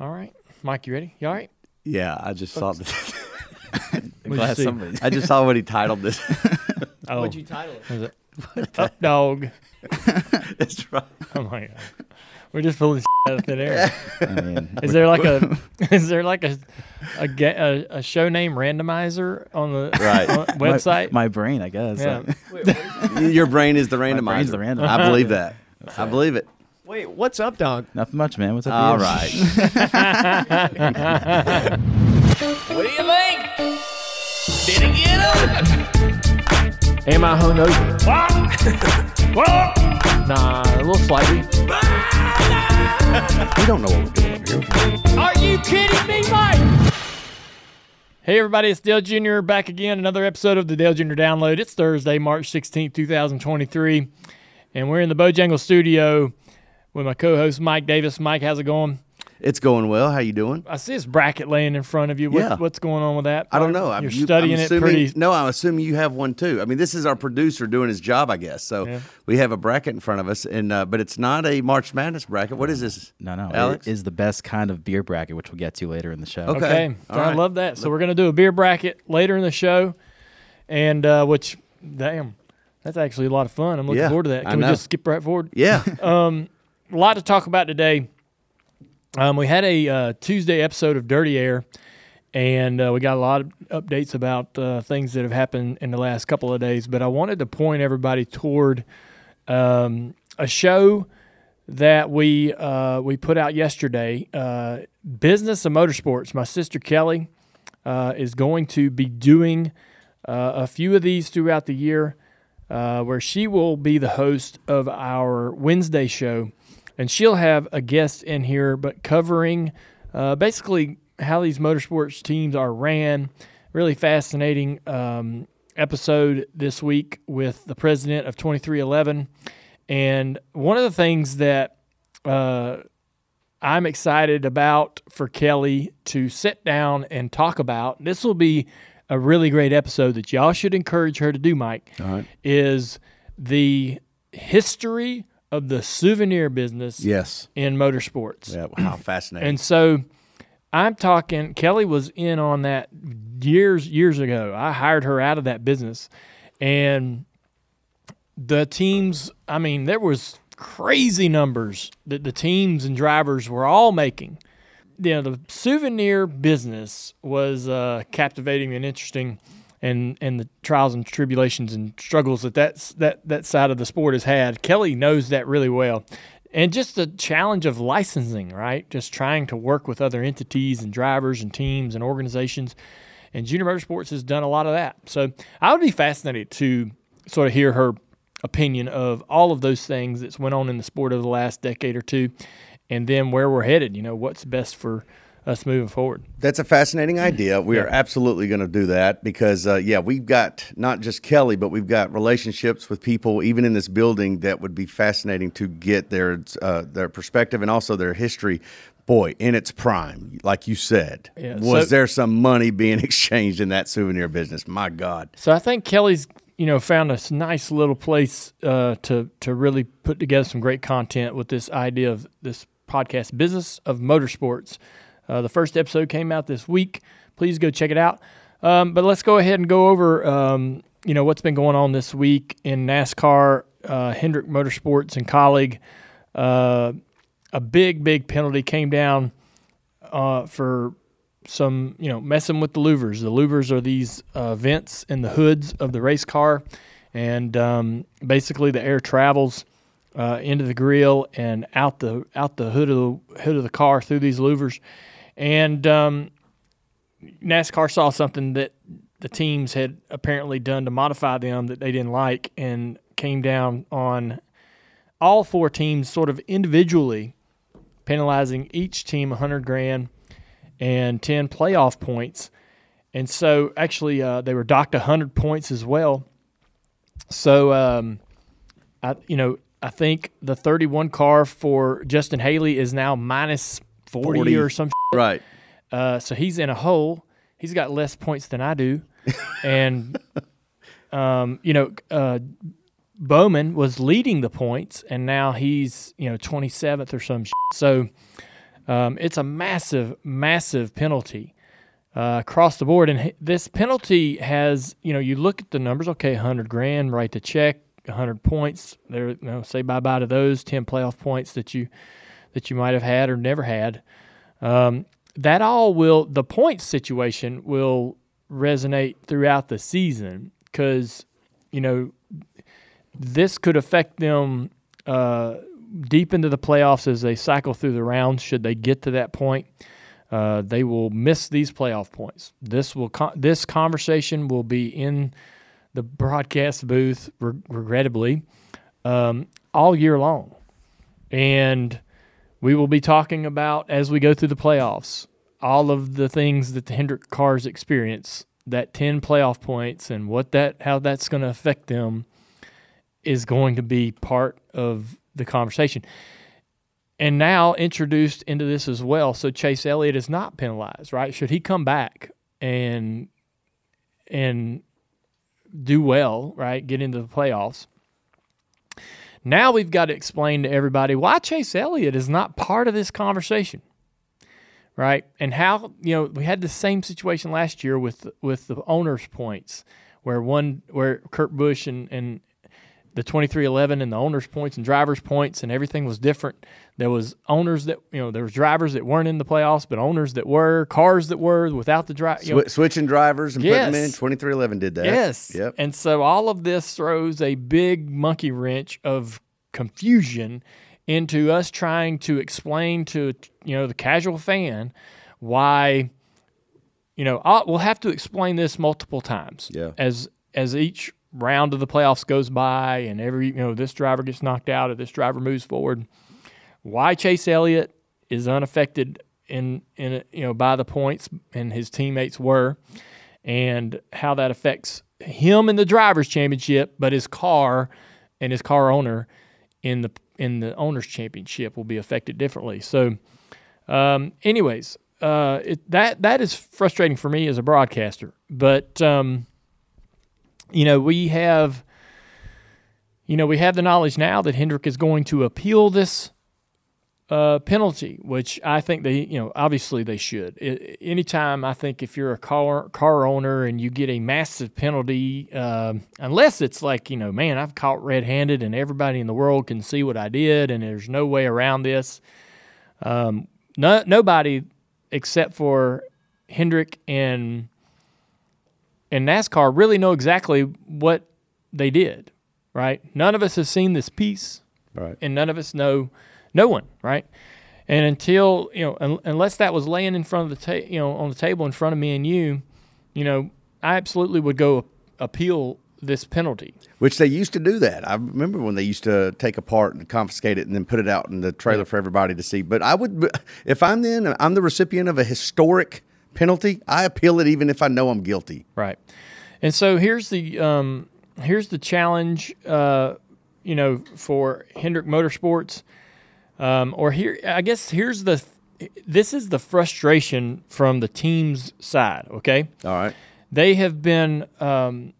All right, Mike, you ready? You all right? Yeah, I just saw this. What'd Glad somebody. I just saw what he titled this. Oh, What'd you title it? is it? Up dog. That's right. Oh my god, we're just pulling out of thin air. I mean, Is there like a is there like a a, ga- a, a show name randomizer on the Right. on- my- website? My, brain, I guess. yeah. Like, Wait, what is it? Your brain is the randomizer. brain's the randomizer. I believe that. I believe it. Wait, what's up, dog? nothing much, man. What's up? All with you? right. What do you think? Did he get him? Am I hungover? What? what? Nah, a little slightly. we don't know what we're doing over here. Are you kidding me, Mike? Hey everybody, it's Dale Jr. back again. Another episode of the Dale Jr. Download. It's Thursday, March 16th, 2023. And we're in the Bojangle studio with my co-host Mike Davis. Mike, how's it going? It's going well. How you doing? I see this bracket laying in front of you. What, Yeah. What's going on with that? I don't know. I'm, You're you- studying I'm it assuming, pretty. No, I'm assuming you have one too. I mean, this is our producer doing his job, I guess. So Yeah. we have a bracket in front of us, and uh, but it's not a March Madness bracket. What is this? No, no. Alex? It is the best kind of beer bracket, which we'll get to later in the show. Okay. Okay, All I love that. So we're gonna do a beer bracket later in the show, and uh, which, damn, that's actually a lot of fun. I'm looking Yeah, forward to that. I Can we know. just skip right forward? Yeah. A lot to talk about today. Um, we had a uh, Tuesday episode of Dirty Air, and uh, we got a lot of updates about uh, things that have happened in the last couple of days. But I wanted to point everybody toward um, a show that we uh, we put out yesterday, uh, Business of Motorsports. My sister Kelly uh, is going to be doing a few of these throughout the year, uh, where she will be the host of our Wednesday show, and she'll have a guest in here, but covering uh, basically how these motorsports teams are ran. Really fascinating um, episode this week with the president of 2311. And one of the things that uh, I'm excited about for Kelly to sit down and talk about, this will be a really great episode that y'all should encourage her to do, Mike, right. is the history of the souvenir business Yes. in motorsports. Yeah. How fascinating. And so I'm talking, Kelly was in on that years, years ago. I hired her out of that business. And the teams, I mean, there was crazy numbers that the teams and drivers were all making. You know, the souvenir business was uh, captivating and interesting, and and the trials and tribulations and struggles that that's, that that side of the sport has had. Kelly knows that really well, and just the challenge of licensing, right? Just trying to work with other entities and drivers and teams and organizations. And Junior Motorsports has done a lot of that. So I would be fascinated to sort of hear her opinion of all of those things that's went on in the sport over the last decade or two, and then where we're headed. You know, what's best for us moving forward. That's a fascinating idea. We are absolutely going to do that because, uh, yeah, we've got not just Kelly, but we've got relationships with people even in this building that would be fascinating to get their uh, their perspective and also their history. Boy, in its prime, like you said, Yeah, was so- there some money being exchanged in that souvenir business? My God, So I think Kelly's, you know, found a nice little place uh, to to really put together some great content with this idea of this podcast, Business of Motorsports. Uh, the first episode came out this week. Please go check it out. Um, but let's go ahead and go over, um, you know, what's been going on this week in NASCAR. Uh, Hendrick Motorsports and Kaulig, uh, a big, big penalty came down uh, for some, you know, messing with the louvers. The louvers are these uh, vents in the hoods of the race car, and um, basically the air travels uh, into the grill and out the out the hood of the hood of the car through these louvers, and um, NASCAR saw something that the teams had apparently done to modify them that they didn't like, and came down on all four teams sort of individually, penalizing each team 100 grand and 10 playoff points. And so actually, uh, they were docked 100 points as well. So, um, I, you know, I think the 31 car for Justin Haley is now minus 40, 40. or some. right? Uh, so he's in a hole. He's got less points than I do, and um, you know, uh, Bowman was leading the points, and now he's you know 27th or some. Shit. So Um, it's a massive, massive penalty uh, across the board. And this penalty has, you know, you look at the numbers. Okay, hundred grand, write the check, hundred points. There, you know, say bye bye to those ten playoff points that you that you might have had or never had. Um, that all will the points situation will resonate throughout the season because you know this could affect them uh, deep into the playoffs as they cycle through the rounds. Should they get to that point, uh, they will miss these playoff points. This will con- this conversation will be in the broadcast booth, re- regrettably, um, all year long, and we will be talking about as we go through the playoffs all of the things that the Hendrick cars experience. That ten playoff points and what that how that's going to affect them is going to be part of the conversation. And now introduced into this as well. So Chase Elliott is not penalized, right? Should he come back and and do well, right? Get into the playoffs. Now we've got to explain to everybody why Chase Elliott is not part of this conversation. Right? And how, you know, we had the same situation last year with with the owners points where one where Kurt Busch and, and the 2311 and the owners points and drivers points and everything was different. There was owners that you know there was drivers that weren't in the playoffs, but owners that were, cars that were without the drive. Know, switching drivers and putting them in. 2311 did that. Yes. Yep. And so all of this throws a big monkey wrench of confusion into us trying to explain to you know the casual fan why you know i we'll have to explain this multiple times Yeah. as as each round of the playoffs goes by and every you know this driver gets knocked out or this driver moves forward why Chase Elliott is unaffected in in you know by the points and his teammates were and how that affects him in the drivers championship but his car and his car owner in the in the owners championship will be affected differently. So um, anyways uh, it, that that is frustrating for me as a broadcaster but um, you know we have you know we have the knowledge now that Hendrick is going to appeal this uh, penalty, which I think they, you know, obviously they should. I anytime I think if you're a car car owner and you get a massive penalty, um unless it's like you know, man, I've caught red-handed and everybody in the world can see what I did and there's no way around this. Um, no, nobody except for Hendrick and and NASCAR really know exactly what they did, right? None of us have seen this piece Right. and none of us know no one right and until you know un- unless that was laying in front of the ta- you know on the table in front of me and you you know i absolutely would go appeal this penalty Which they used to do that. I remember when they used to take apart and confiscate it and then put it out in the trailer for everybody to see. But I would, if I'm then, I'm the recipient of a historic penalty, I appeal it even if I know I'm guilty. right and so here's the um here's the challenge uh you know for hendrick motorsports um or here i guess here's the this is the frustration from the team's side okay All right. they have been um,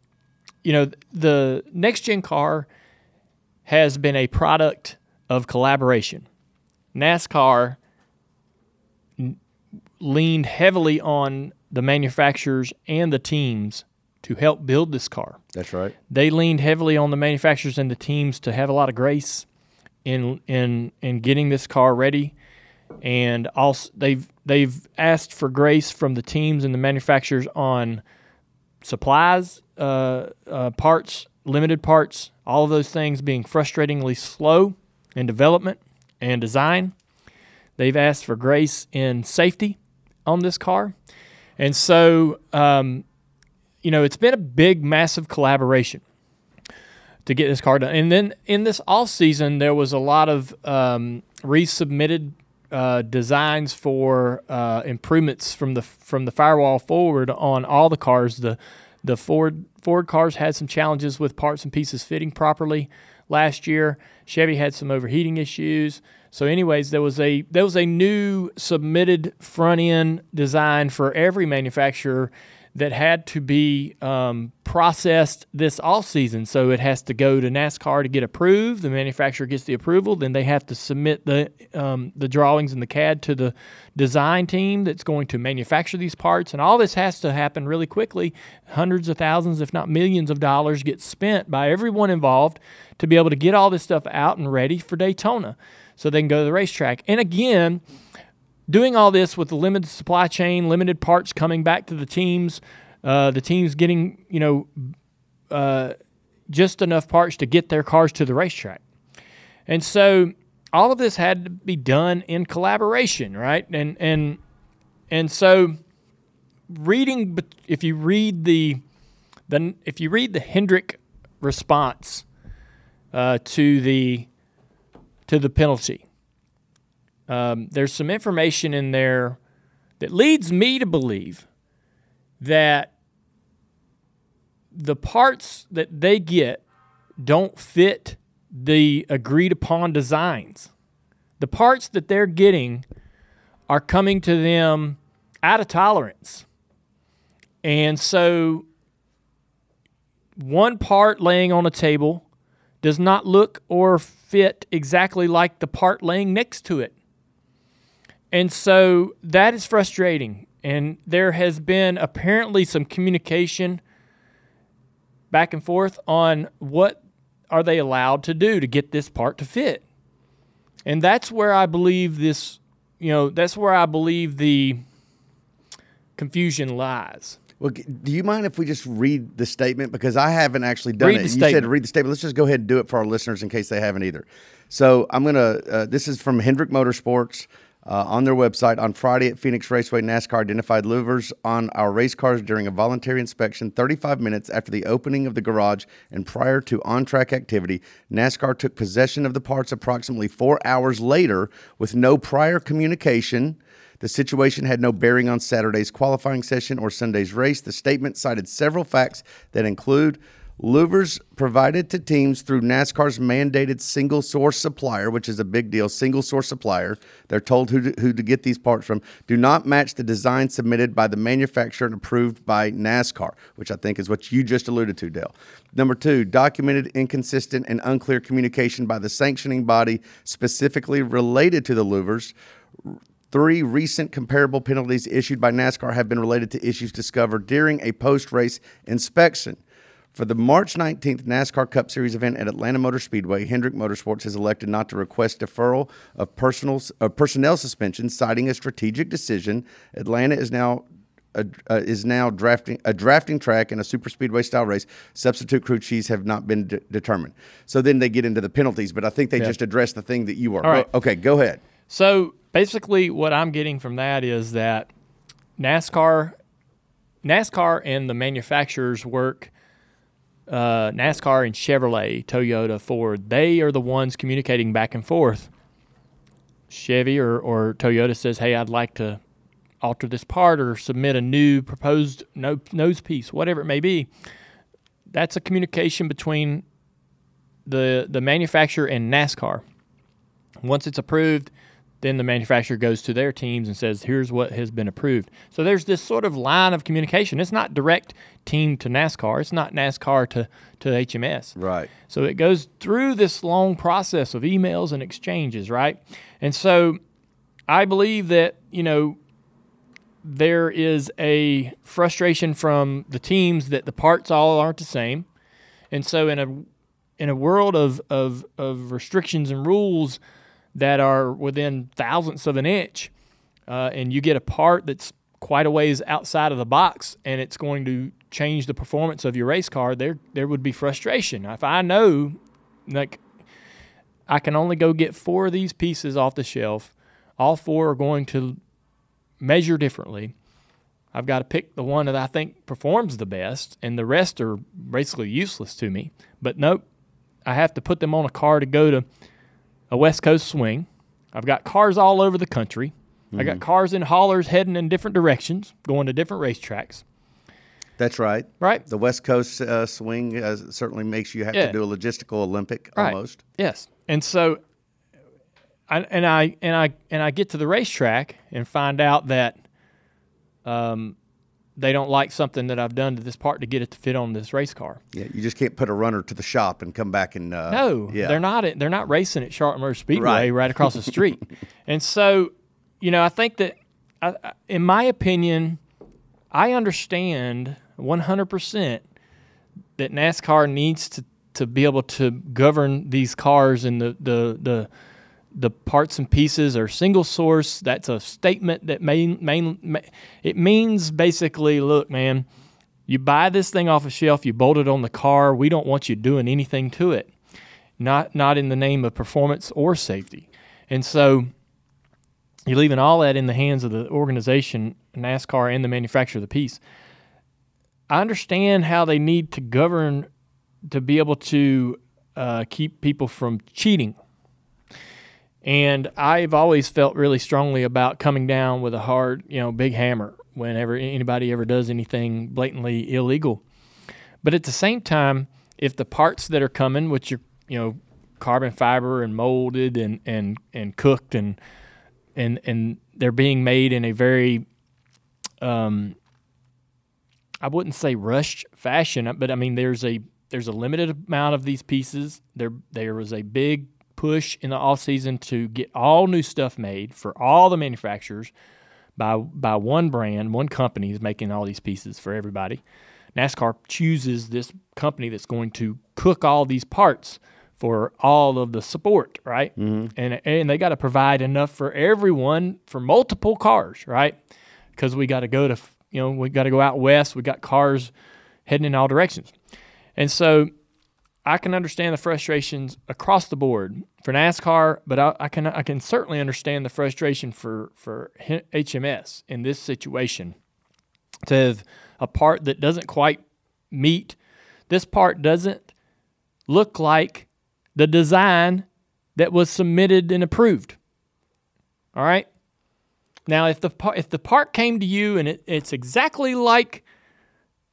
you know the next gen car has been a product of collaboration nascar leaned heavily on the manufacturers and the teams to help build this car. That's right. they leaned heavily on the manufacturers and the teams to have a lot of grace in in in getting this car ready. And also they've they've asked for grace from the teams and the manufacturers on supplies uh, uh, parts limited parts all of those things being frustratingly slow in development and design. They've asked for grace in safety on this car and so um, you know it's been a big massive collaboration to get this car done. And then in this off season, there was a lot of um, resubmitted uh, designs for uh, improvements from the from the firewall forward on all the cars. The the Ford Ford cars had some challenges with parts and pieces fitting properly last year. Chevy had some overheating issues. So, anyways, there was a there was a new submitted front end design for every manufacturer that had to be um, processed this off season. So it has to go to NASCAR to get approved. The manufacturer gets the approval, then they have to submit the um, the drawings and the CAD to the design team that's going to manufacture these parts, and all this has to happen really quickly. Hundreds of thousands, if not millions, of dollars get spent by everyone involved to be able to get all this stuff out and ready for Daytona, so they can go to the racetrack. And again doing all this with the limited supply chain, limited parts coming back to the teams, uh, the teams getting you know uh, just enough parts to get their cars to the racetrack, and so all of this had to be done in collaboration, right? And and and so reading, if you read the the if you read the Hendrick response uh, to the to the penalty um, there's some information in there that leads me to believe that the parts that they get don't fit the agreed upon designs. The parts that they're getting are coming to them out of tolerance. And so one part laying on a table does not look or fit exactly like the part laying next to it. And so that is frustrating. And there has been apparently some communication back and forth on what are they allowed to do to get this part to fit. And that's where I believe this, you know, that's where I believe the confusion lies. Well, do you mind if we just read the statement because I haven't actually done Read it? you said statement. to read the statement. Let's just go ahead and do it for our listeners in case they haven't either. So I'm gonna. Uh, this is from Hendrick Motorsports. Uh, on their website on Friday at Phoenix Raceway, NASCAR identified louvers on our race cars during a voluntary inspection 35 minutes after the opening of the garage and prior to on track activity. NASCAR took possession of the parts approximately four hours later with no prior communication. The situation had no bearing on Saturday's qualifying session or Sunday's race. The statement cited several facts that include louvers provided to teams through NASCAR's mandated single source supplier, which is a big deal, single source supplier. They're told who to, who to get these parts from, do not match the design submitted by the manufacturer and approved by NASCAR, which I think is what you just alluded to, Dale. Number two, documented inconsistent and unclear communication by the sanctioning body specifically related to the louvers. Three recent comparable penalties issued by NASCAR have been related to issues discovered during a post race inspection. For the March 19th NASCAR Cup Series event at Atlanta Motor Speedway, Hendrick Motorsports has elected not to request deferral of personal, uh, personnel suspension, citing a strategic decision. Atlanta is now uh, uh, is now drafting a drafting track in a super speedway style race. Substitute crew chiefs have not been de- determined. So then they get into the penalties, but I think they just addressed the thing that you are. All right. Okay, go ahead. So basically, what I'm getting from that is that NASCAR, NASCAR and the manufacturers work. Uh, NASCAR and Chevrolet, Toyota, Ford, they are the ones communicating back and forth. Chevy or, or Toyota says, "Hey, I'd like to alter this part or submit a new proposed no, nose piece, whatever it may be." That's a communication between the the manufacturer and NASCAR. Once it's approved, then the manufacturer goes to their teams and says, "Here's what has been approved." So there's this sort of line of communication. It's not direct team to NASCAR. It's not NASCAR to to HMS. Right. So it goes through this long process of emails and exchanges, right? And so I believe that, you know, there is a frustration from the teams that the parts all aren't the same. And so in a in a world of, of, of restrictions and rules that are within thousandths of an inch, uh, and you get a part that's quite a ways outside of the box and it's going to change the performance of your race car, there there would be frustration. If I know like I can only go get four of these pieces off the shelf, all four are going to measure differently. I've got to pick the one that I think performs the best, and the rest are basically useless to me. But nope, I have to put them on a car to go to a West Coast swing. I've got cars all over the country. I got cars in haulers heading in different directions, going to different racetracks. That's right. Right. The West Coast uh, swing uh, certainly makes you have Yeah. to do a logistical Olympic Right. almost. Yes, and so, I, and I and I and I get to the racetrack and find out that, um, they don't like something that I've done to this part to get it to fit on this race car. Yeah, you just can't put a runner to the shop and come back and uh, No, yeah. they're not. They're not racing at Charlotte Motor Speedway Right. right, across the street. and so, you know, I think that, I, I- in my opinion, I understand 100% that NASCAR needs to, to be able to govern these cars and the the the the parts and pieces are single source. That's a statement that main, main, ma it means basically, look, man, you buy this thing off a shelf, you bolt it on the car. We don't want you doing anything to it, not not in the name of performance or safety. And so you're leaving all that in the hands of the organization, NASCAR, and the manufacturer of the piece. I understand how they need to govern to be able to uh, keep people from cheating. And I've always felt really strongly about coming down with a hard, you know, big hammer whenever anybody ever does anything blatantly illegal. But at the same time, if the parts that are coming, which are, you know, carbon fiber and molded and, and, and cooked and and and they're being made in a very um I wouldn't say rushed fashion, but I mean there's a there's a limited amount of these pieces. There there was a big push in the off season to get all new stuff made for all the manufacturers by by one brand, one company is making all these pieces for everybody. NASCAR chooses this company that's going to cook all these parts for all of the support, right? Mm-hmm. And and they got to provide enough for everyone for multiple cars, right? Because we got to go to you know we got to go out west. We got cars heading in all directions, and so I can understand the frustrations across the board for NASCAR, but I, I can I can certainly understand the frustration for for HMS in this situation to have a part that doesn't quite meet. This part doesn't look like the design that was submitted and approved. All right. Now, if the if the part came to you and it, it's exactly like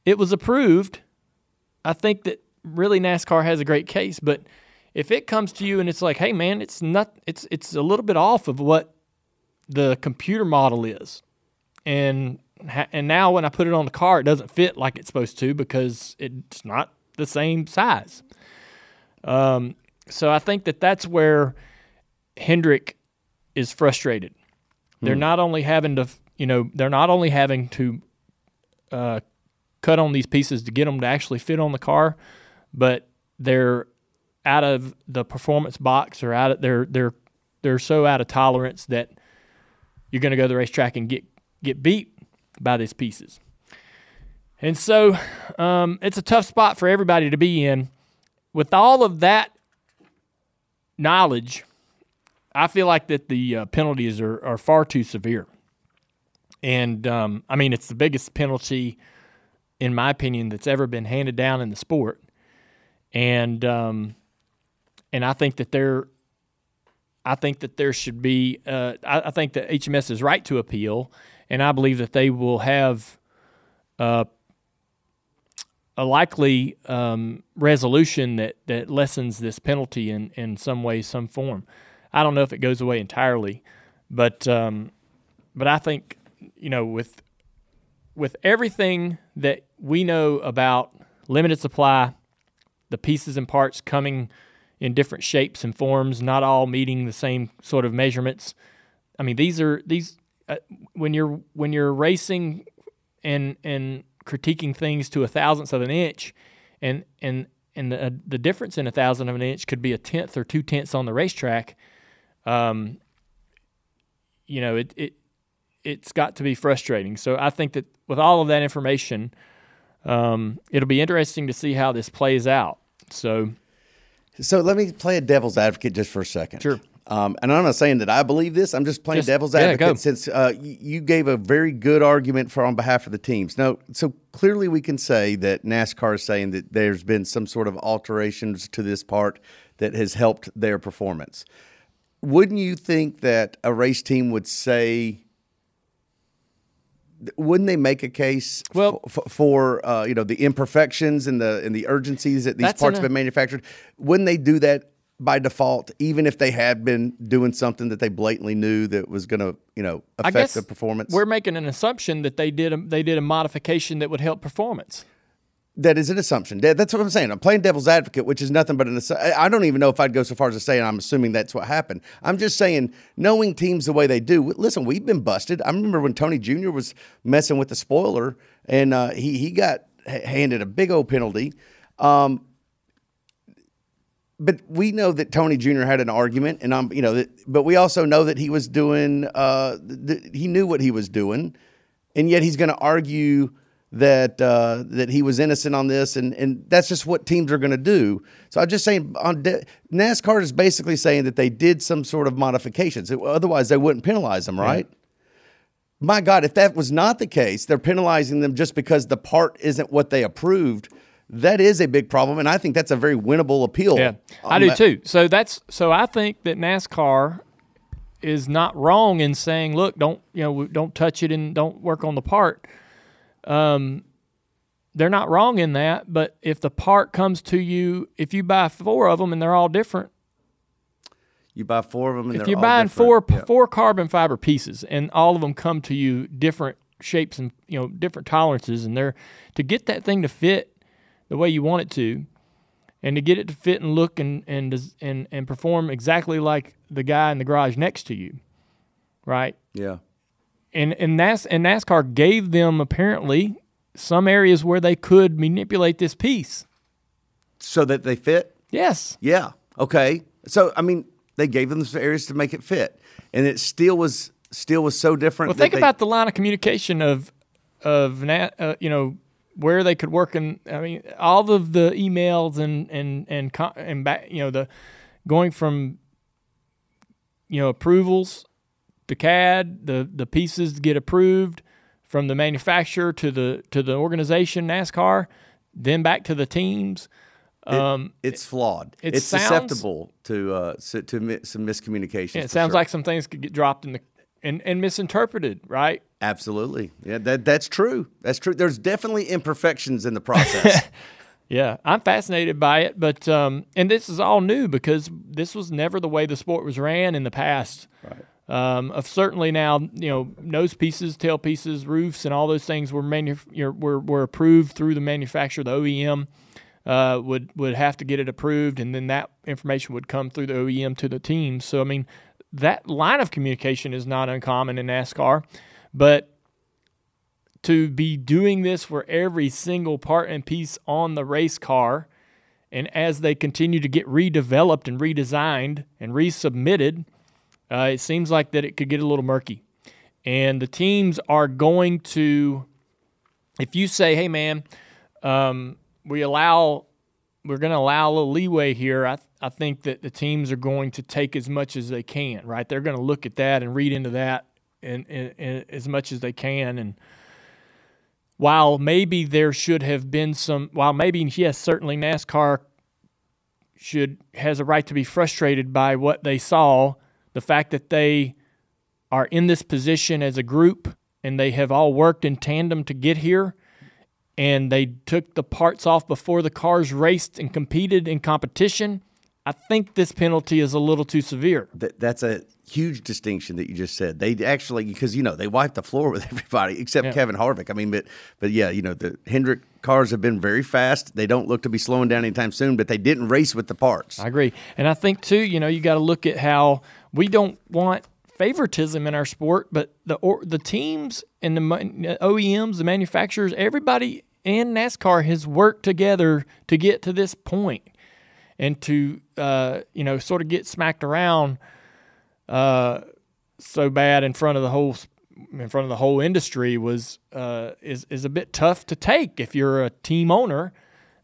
it was approved, I think that really NASCAR has a great case. But if it comes to you and it's like, hey man, it's not it's it's a little bit off of what the computer model is, and and now when I put it on the car, it doesn't fit like it's supposed to because it's not the same size. Um, so I think that that's where Hendrick is frustrated. They're not only having to, you know, they're not only having to uh, cut on these pieces to get them to actually fit on the car, but they're out of the performance box or out of they're they're they're so out of tolerance that you're going to go to the racetrack and get get beat by these pieces. And so um, it's a tough spot for everybody to be in. With all of that knowledge, I feel like that the uh, penalties are, are far too severe. And um, I mean, it's the biggest penalty, in my opinion, that's ever been handed down in the sport. And um, and I think that there, I think that there should be. Uh, I, I think that HMS is right to appeal, and I believe that they will have uh, a likely um, resolution that that lessens this penalty in in some way, some form. I don't know if it goes away entirely, but um, but I think you know with with everything that we know about limited supply, the pieces and parts coming in different shapes and forms, not all meeting the same sort of measurements. I mean, these are these uh, when you're when you're racing and and critiquing things to a thousandth of an inch, and and and the, uh, the difference in a thousandth of an inch could be a tenth or two tenths on the racetrack. Um, you know, it it it's got to be frustrating. So I think that with all of that information, um, it'll be interesting to see how this plays out. So So let me play a devil's advocate just for a second. Sure. Um, and I'm not saying that I believe this. I'm just playing Just- devil's advocate go. since uh, you gave a very good argument for on behalf of the teams. No, so clearly we can say that NASCAR is saying that there's been some sort of alterations to this part that has helped their performance. Wouldn't you think that a race team would say? Wouldn't they make a case Well- f- f- for uh, you know the imperfections and the and the urgencies that these parts have been manufactured? Wouldn't they do that by default, even if they had been doing something that they blatantly knew that was going to, you know, affect the performance. We're making an assumption that they did a, they did a modification that would help performance. That is an assumption. That's what I'm saying. I'm playing devil's advocate, which is nothing but an I don't even know if I'd go so far as to say and I'm assuming that's what happened. I'm just saying, knowing teams the way they do. Listen, we've been busted. I remember when Tony Jr. was messing with the spoiler, and uh, he he got handed a big old penalty. Um, but we know that Tony Jr. had an argument, and I'm, you know, that, but we also know that he was doing, uh, th- he knew what he was doing, and yet he's going to argue that uh, that he was innocent on this, and and that's just what teams are going to do. So I'm just saying, on de- NASCAR is basically saying that they did some sort of modifications, otherwise they wouldn't penalize them, right? My God, if that was not the case, they're penalizing them just because the part isn't what they approved. That is a big problem, and I think that's a very winnable appeal. Yeah, I do that. too. So that's so I think that NASCAR is not wrong in saying, look, don't you know, don't touch it and don't work on the part. Um, they're not wrong in that, but if the part comes to you, if you buy four of them and they're all different, You buy four of them, and if they're you're all buying different. four Yeah. four carbon fiber pieces and all of them come to you different shapes and you know different tolerances, and they're to get that thing to fit the way you want it to, and to get it to fit and look and and and and perform exactly like the guy in the garage next to you, right? yeah. And and NAS and NASCAR gave them apparently some areas where they could manipulate this piece. so that they fit. Yes. Yeah. Okay. So I mean, they gave them some areas to make it fit, and it still was still was so different. Well, think they- about the line of communication of of uh, you know where they could work and I mean all of the emails and and and and back you know the going from you know approvals to CAD the the pieces get approved from the manufacturer to the to the organization NASCAR then back to the teams um, it's flawed. it it's sounds- susceptible to uh, su- to mi- some miscommunication. it sounds like some things could get dropped in the and, and misinterpreted right absolutely. Yeah, that that's true. That's true. There's definitely imperfections in the process. Yeah, I'm fascinated by it, but um, and this is all new because this was never the way the sport was ran in the past. Right. Um, of certainly now, you know, nose pieces, tail pieces, roofs, and all those things were were were approved through the manufacturer, the OEM. Uh, would would have to get it approved, and then that information would come through the OEM to the team. So I mean, that line of communication is not uncommon in NASCAR, but to be doing this for every single part and piece on the race car, and as they continue to get redeveloped and redesigned and resubmitted, uh, it seems like that it could get a little murky. And the teams are going to, if you say, "Hey, man, um, we allow, we're going to allow a little leeway here," I, I think that the teams are going to take as much as they can. Right? They're going to look at that and read into that and, and, and as much as they can and while maybe there should have been some while maybe yes certainly NASCAR should has a right to be frustrated by what they saw the fact that they are in this position as a group and they have all worked in tandem to get here and they took the parts off before the cars raced and competed in competition I think this penalty is a little too severe that, that's a huge distinction that you just said. They actually because you know they wiped the floor with everybody except Yeah. Kevin Harvick. I mean, but but yeah, you know the Hendrick cars have been very fast. They don't look to be slowing down anytime soon, but they didn't race with the parts. I agree. And I think too, you know, you got to look at how we don't want favoritism in our sport, but the or, the teams and the OEMs, the manufacturers, everybody in NASCAR has worked together to get to this point and to uh, you know sort of get smacked around uh, so bad in front of the whole in front of the whole industry was uh, is is a bit tough to take if you're a team owner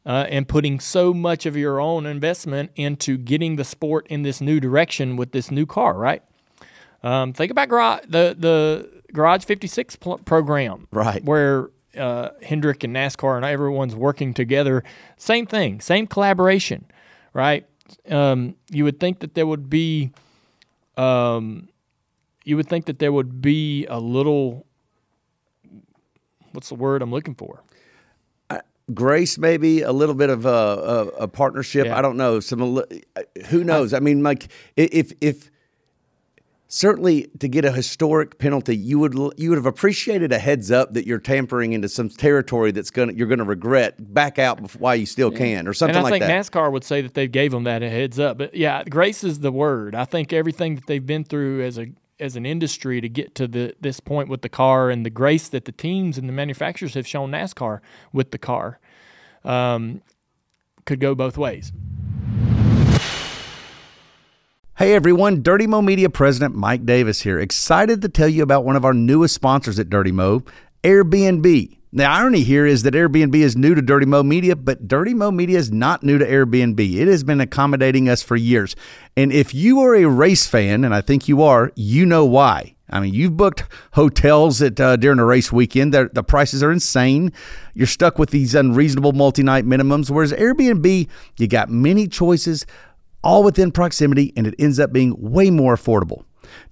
uh, and putting so much of your own investment into getting the sport in this new direction with this new car, right? Um, think about the the Garage 56 pl- program, Right. Where uh, Hendrick and NASCAR and everyone's working together. Same thing, same collaboration, right? Um, you would think that there would be, um, you would think that there would be a little. What's the word I'm looking for? Grace, maybe a little bit of a, a, a partnership. Yeah. I don't know. Some uh, who knows? I, mean, like if if certainly to get a historic penalty, you would you would have appreciated a heads up that you're tampering into some territory that's gonna you're gonna regret. Back out while you still can, or something like that. and I like think that. NASCAR would say that they gave them that a heads up. But yeah, grace is the word. I think everything that they've been through as a as an industry to get to the this point with the car and the grace that the teams and the manufacturers have shown NASCAR with the car um, could go both ways. Hey everyone, Dirty Mo Media President Mike Davis here. Excited to tell you about one of our newest sponsors at Dirty Mo, Airbnb. The irony here is that Airbnb is new to Dirty Mo Media, but Dirty Mo Media is not new to Airbnb. It has been accommodating us for years. And if you are a race fan, and I think you are, you know why. I mean, you've booked hotels at uh, during a race weekend. The, the prices are insane. You're stuck with these unreasonable multi-night minimums. Whereas Airbnb, you got many choices, all within proximity, and it ends up being way more affordable.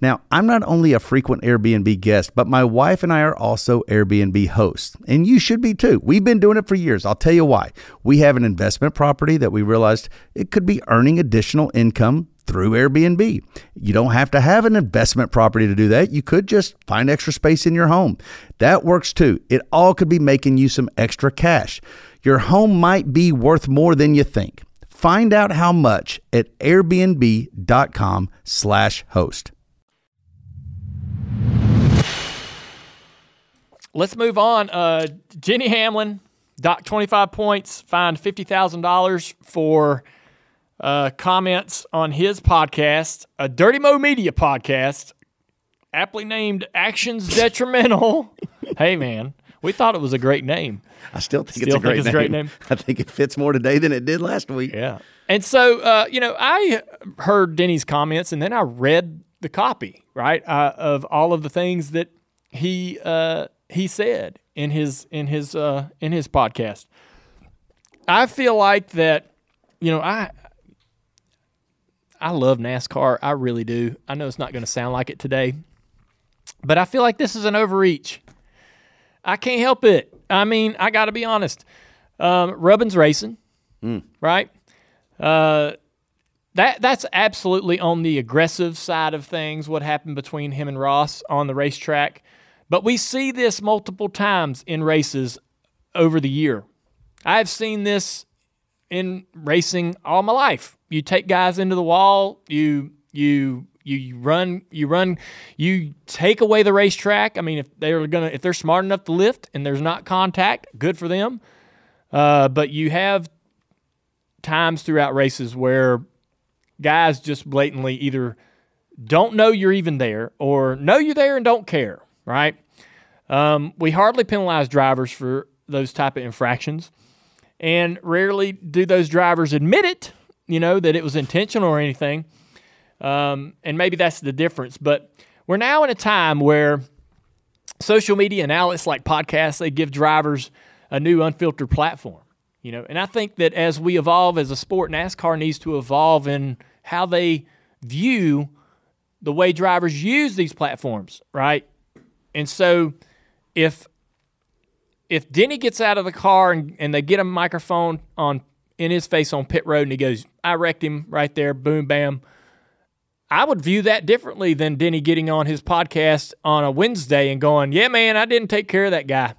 Now, I'm not only a frequent Airbnb guest, but my wife and I are also Airbnb hosts. And you should be too. We've been doing it for years. I'll tell you why. We have an investment property that we realized it could be earning additional income through Airbnb. You don't have to have an investment property to do that. You could just find extra space in your home. That works too. It all could be making you some extra cash. Your home might be worth more than you think. Find out how much at airbnb.com slash host. Let's move on. Uh, Denny Hamlin, dock 25 points, fined $50,000 for uh, comments on his podcast, a Dirty Mo Media podcast, aptly named Actions Detrimental. hey, man, we thought it was a great name. I still think Still it's a think great, it's a name. great name? I think it fits more today than it did last week. Yeah. And so, uh, you know, I heard Denny's comments and then I read the copy, right, uh, of all of the things that he uh, he said in his in his uh, in his podcast. I feel like that, you know, I I love NASCAR. I really do. I know it's not going to sound like it today, but I feel like this is an overreach. I can't help it. I mean, I got to be honest. Um, Rubbin's racing, right? Uh, that that's absolutely on the aggressive side of things. What happened between him and Ross on the racetrack, but we see this multiple times in races over the year. I've seen this in racing all my life. You take guys into the wall. You you you run you run you take away the racetrack. I mean, if they're gonna if they're smart enough to lift and there's not contact, good for them. Uh, but you have times throughout races where guys just blatantly either don't know you're even there or know you're there and don't care, right? Um, we hardly penalize drivers for those type of infractions, and rarely do those drivers admit it, you know, that it was intentional or anything. Um, and maybe that's the difference. But we're now in a time where social media and outlets like podcasts they give drivers a new unfiltered platform you know and i think that as we evolve as a sport nascar needs to evolve in how they view the way drivers use these platforms right and so if if denny gets out of the car and, and they get a microphone on in his face on pit road and he goes i wrecked him right there boom bam I would view that differently than Denny getting on his podcast on a Wednesday and going, "Yeah, man, I didn't take care of that guy."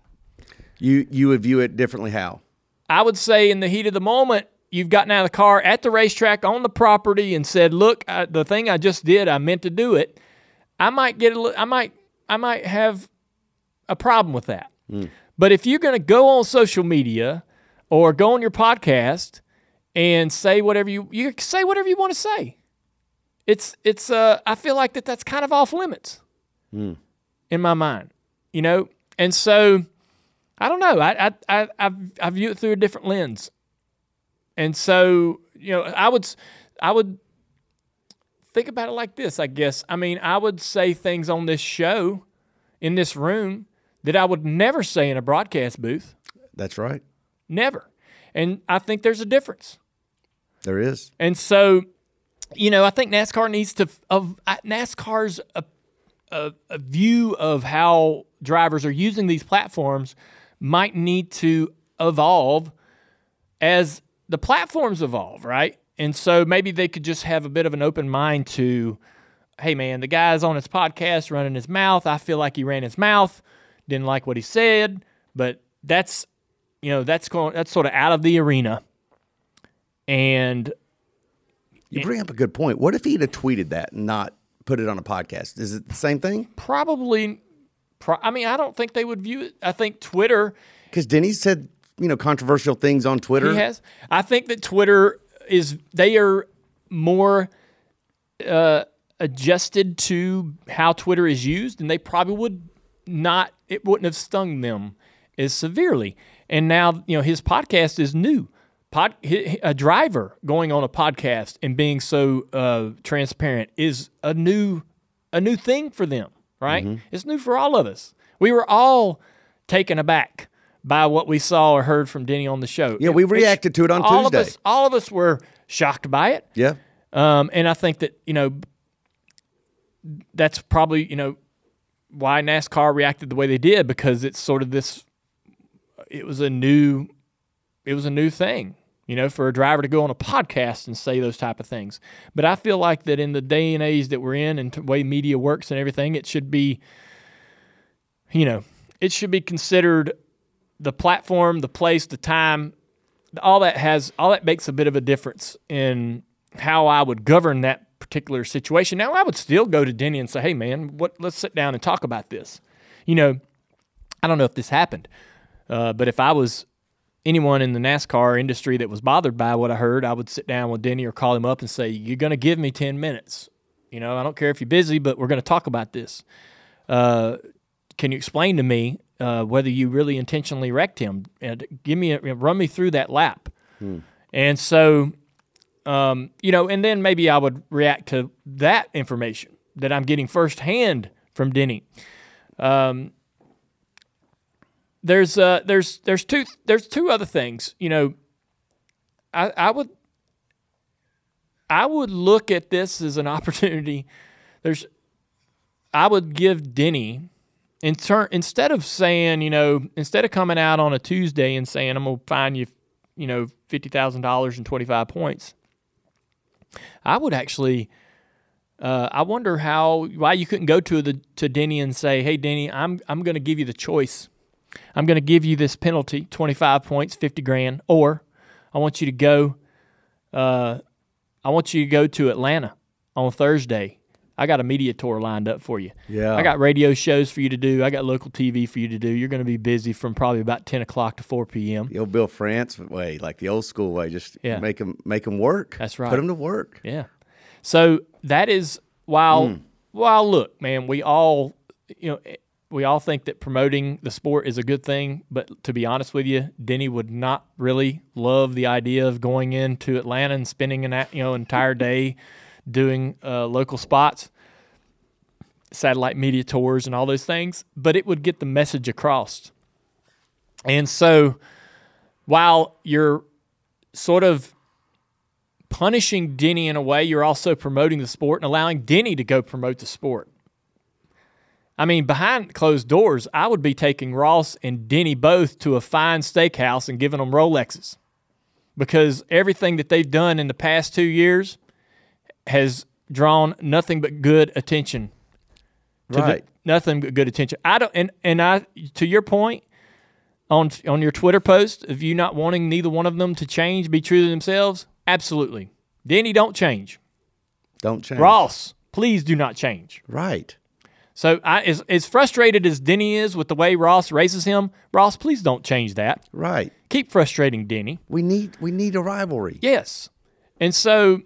You you would view it differently how? I would say in the heat of the moment, you've gotten out of the car at the racetrack on the property and said, "Look, I, the thing I just did, I meant to do it." I might get a, I might, I might have a problem with that. But if you're going to go on social media or go on your podcast and say whatever you you say whatever you want to say, it's it's uh I feel like that that's kind of off limits in my mind, you know, and so. I don't know. I I I I, I view it through a different lens, and so you know, I would I would think about it like this. I guess. I mean, I would say things on this show, in this room, that I would never say in a broadcast booth. That's right. Never, and I think there's a difference. There is. And so, you know, I think NASCAR needs to of uh, NASCAR's a, a, a view of how drivers are using these platforms might need to evolve as the platforms evolve, right? And so maybe they could just have a bit of an open mind to, hey man, the guy's on his podcast running his mouth. I feel like he ran his mouth, didn't like what he said, but that's you know that's going that's sort of out of the arena. And You bring up a good point. What if he'd have tweeted that and not put it on a podcast? Is it the same thing? probably, pro- I mean, I don't think they would view it. I think Twitter Because Denny said, you know, controversial things on Twitter. He has. I think that Twitter is they are more uh, adjusted to how Twitter is used, and they probably would not. It wouldn't have stung them as severely. And now you know his podcast is new. Pod, a driver going on a podcast and being so uh, transparent is a new a new thing for them, right? It's new for all of us. We were all taken aback by what we saw or heard from Denny on the show. Yeah, we reacted to it on all Tuesday. Of us, all of us were shocked by it. Yeah. Um, and I think that, you know, that's probably, you know, why NASCAR reacted the way they did because it's sort of this it was a new it was a new thing, you know, for a driver to go on a podcast and say those type of things. But I feel like that in the day and age that we're in and the way media works and everything, it should be you know, it should be considered the platform, the place, the time, all that has all that makes a bit of a difference in how I would govern that particular situation. Now I would still go to Denny and say, "Hey man, what let's sit down and talk about this." You know, I don't know if this happened. Uh, but if I was anyone in the NASCAR industry that was bothered by what I heard, I would sit down with Denny or call him up and say, "You're going to give me 10 minutes. You know, I don't care if you're busy, but we're going to talk about this. Uh, can you explain to me uh, whether you really intentionally wrecked him? And give me, a, run me through that lap." And so, um, you know, and then maybe I would react to that information that I'm getting firsthand from Denny. Um, there's uh, there's there's two there's two other things. You know, I I would I would look at this as an opportunity. There's I would give Denny in turn instead of saying you know instead of coming out on a Tuesday and saying I'm gonna fine you you know fifty thousand dollars and twenty five points. I would actually. Uh, I wonder how why you couldn't go to the to Denny and say, "Hey, Denny, I'm I'm going to give you the choice. I'm going to give you this penalty, 25 points, 50 grand, or I want you to go. Uh, I want you to go to Atlanta on Thursday. I got a media tour lined up for you. Yeah. I got radio shows for you to do. I got local TV for you to do. You're going to be busy from probably about 10 o'clock to 4 p.m. The old Bill France way, like the old school way, just Yeah. make them make them work. That's right. Put them to work. Yeah. So that is while mm. while look, man, we all you know eh, we all think that promoting the sport is a good thing, but to be honest with you, Denny would not really love the idea of going into Atlanta and spending an you know entire day doing uh, local spots, satellite media tours, and all those things. But it would get the message across. And so, while you're sort of punishing Denny in a way, you're also promoting the sport and allowing Denny to go promote the sport. I mean, behind closed doors, I would be taking Ross and Denny both to a fine steakhouse and giving them Rolexes because everything that they've done in the past two years has drawn nothing but good attention. to the- Right. nothing but good attention. I don't, and and I to your point on on your Twitter post of you not wanting neither one of them to change, be true to themselves. Absolutely, Denny, don't change. Don't change. Ross, please do not change. Right. So, I, as, as frustrated as Denny is with the way Ross raises him, Ross, please don't change that. Right. Keep frustrating Denny. We need we need a rivalry. Yes. And so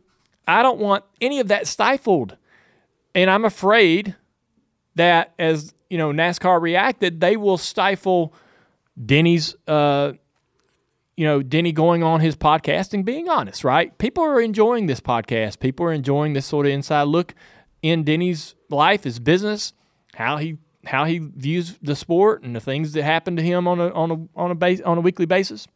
I don't want any of that stifled. And I'm afraid that as, you know, NASCAR reacted, they will stifle Denny's uh you know, Denny going on his podcast and being honest, right? People are enjoying this podcast. People are enjoying this sort of inside look in Denny's life, his business, how he how he views the sport and the things that happen to him on a on a on a base on a weekly basis.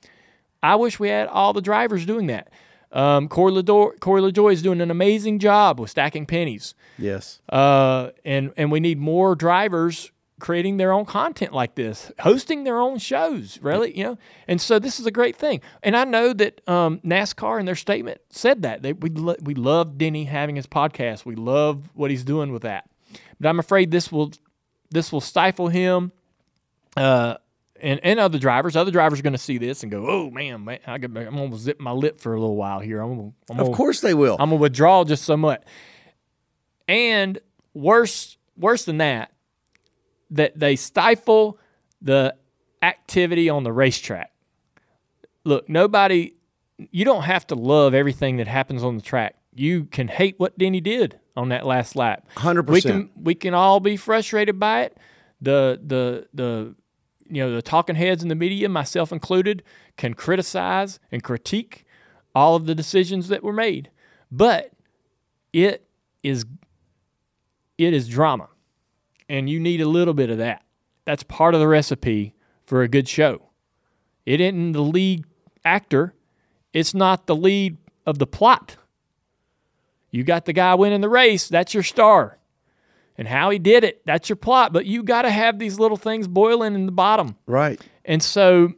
I wish we had all the drivers doing that. Um, Corey, Corey LaJoie is doing an amazing job with stacking pennies, Yes. uh, and and we need more drivers creating their own content like this, hosting their own shows, really, you know. And so this is a great thing. And I know that um, NASCAR in their statement said that they we lo- we love Denny having his podcast. We love what he's doing with that. But I'm afraid this will this will stifle him. Uh, and, and other drivers, other drivers are going to see this and go, "Oh man, man I am going to zip my lip for a little while here. I'm gonna, I'm Of course they will. I'm gonna withdraw just so much. And worse, worse than that, that they stifle the activity on the racetrack. Look, nobody, you don't have to love everything that happens on the track. You can hate what Denny did on that last lap. 100%. We can we can all be frustrated by it. The the the you know the talking heads in the media, myself included, can criticize and critique all of the decisions that were made, but it is it is drama, and you need a little bit of that. That's part of the recipe for a good show. It isn't the lead actor. It's not the lead of the plot. You got the guy winning the race. That's your star. And how he did it, that's your plot. But you got to have these little things boiling in the bottom. right. And so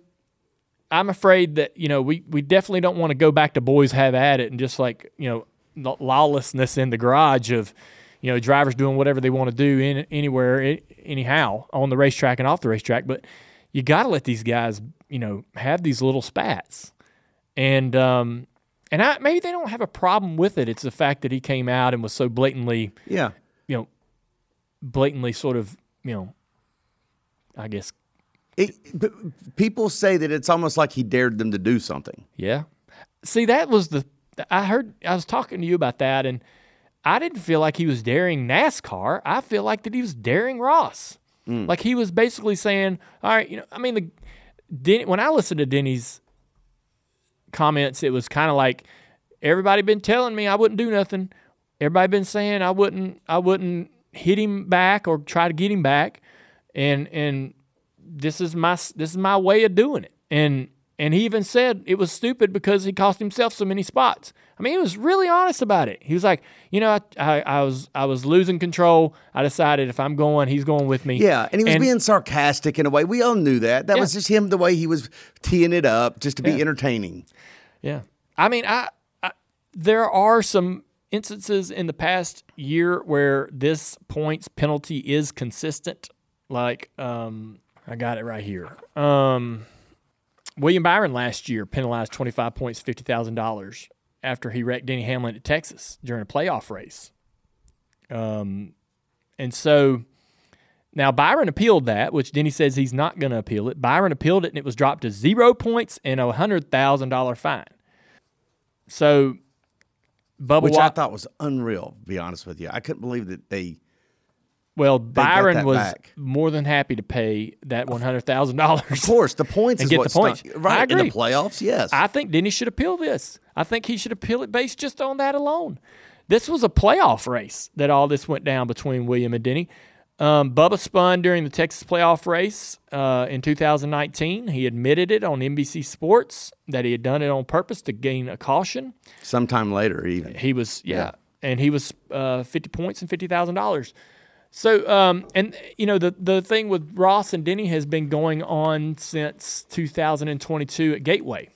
I'm afraid that, you know, we, we definitely don't want to go back to boys have at it and just like, you know, the lawlessness in the garage of, you know, drivers doing whatever they want to do in anywhere, anyhow, on the racetrack and off the racetrack. But you got to let these guys, you know, have these little spats. And, um, and I, maybe they don't have a problem with it. It's the fact that he came out and was so blatantly, Yeah. Blatantly sort of, you know, I guess It, people say that it's almost like he dared them to do something. Yeah. See, that was the I heard I was talking to you about that and I didn't feel like he was daring NASCAR. I feel like that he was daring Ross. Mm. Like he was basically saying, "All right, you know, I mean the Denny, when I listened to Denny's comments, it was kind of like everybody been telling me I wouldn't do nothing. Everybody been saying I wouldn't I wouldn't hit him back or try to get him back. And and this is my this is my way of doing it. And and he even said it was stupid because he cost himself so many spots. I mean, he was really honest about it. He was like, you know, I, I, I was I was losing control. I decided if I'm going, he's going with me. Yeah, and he was being sarcastic in a way. We all knew that. That Yeah. was just him, the way he was teeing it up, just to be Yeah. entertaining. Yeah. I mean, I, I there are some instances in the past year where this points penalty is consistent. Like, um, I got it right here. Um, William Byron last year penalized 25 points, $50,000 after he wrecked Denny Hamlin at Texas during a playoff race. Um, and so now Byron appealed that, which Denny says he's not going to appeal it. Byron appealed it, and it was dropped to zero points and a hundred thousand dollar fine. So, Bubba, Which I thought was unreal, to be honest with you. I couldn't believe that they. well, got Byron was back. more than happy to pay that one hundred thousand dollars. Of course, the points And is get what the points. stunk- Right I in agree. the playoffs, yes. I think Denny should appeal this. I think he should appeal it based just on that alone. This was a playoff race that all this went down between William and Denny. Um, Bubba spun during the Texas playoff race uh, in 2019. He admitted it on NBC Sports that he had done it on purpose to gain a caution. Sometime later, even. He was yeah, and he was uh, fifty points and fifty thousand dollars. So um, and you know the the thing with Ross and Denny has been going on since 2022 at Gateway.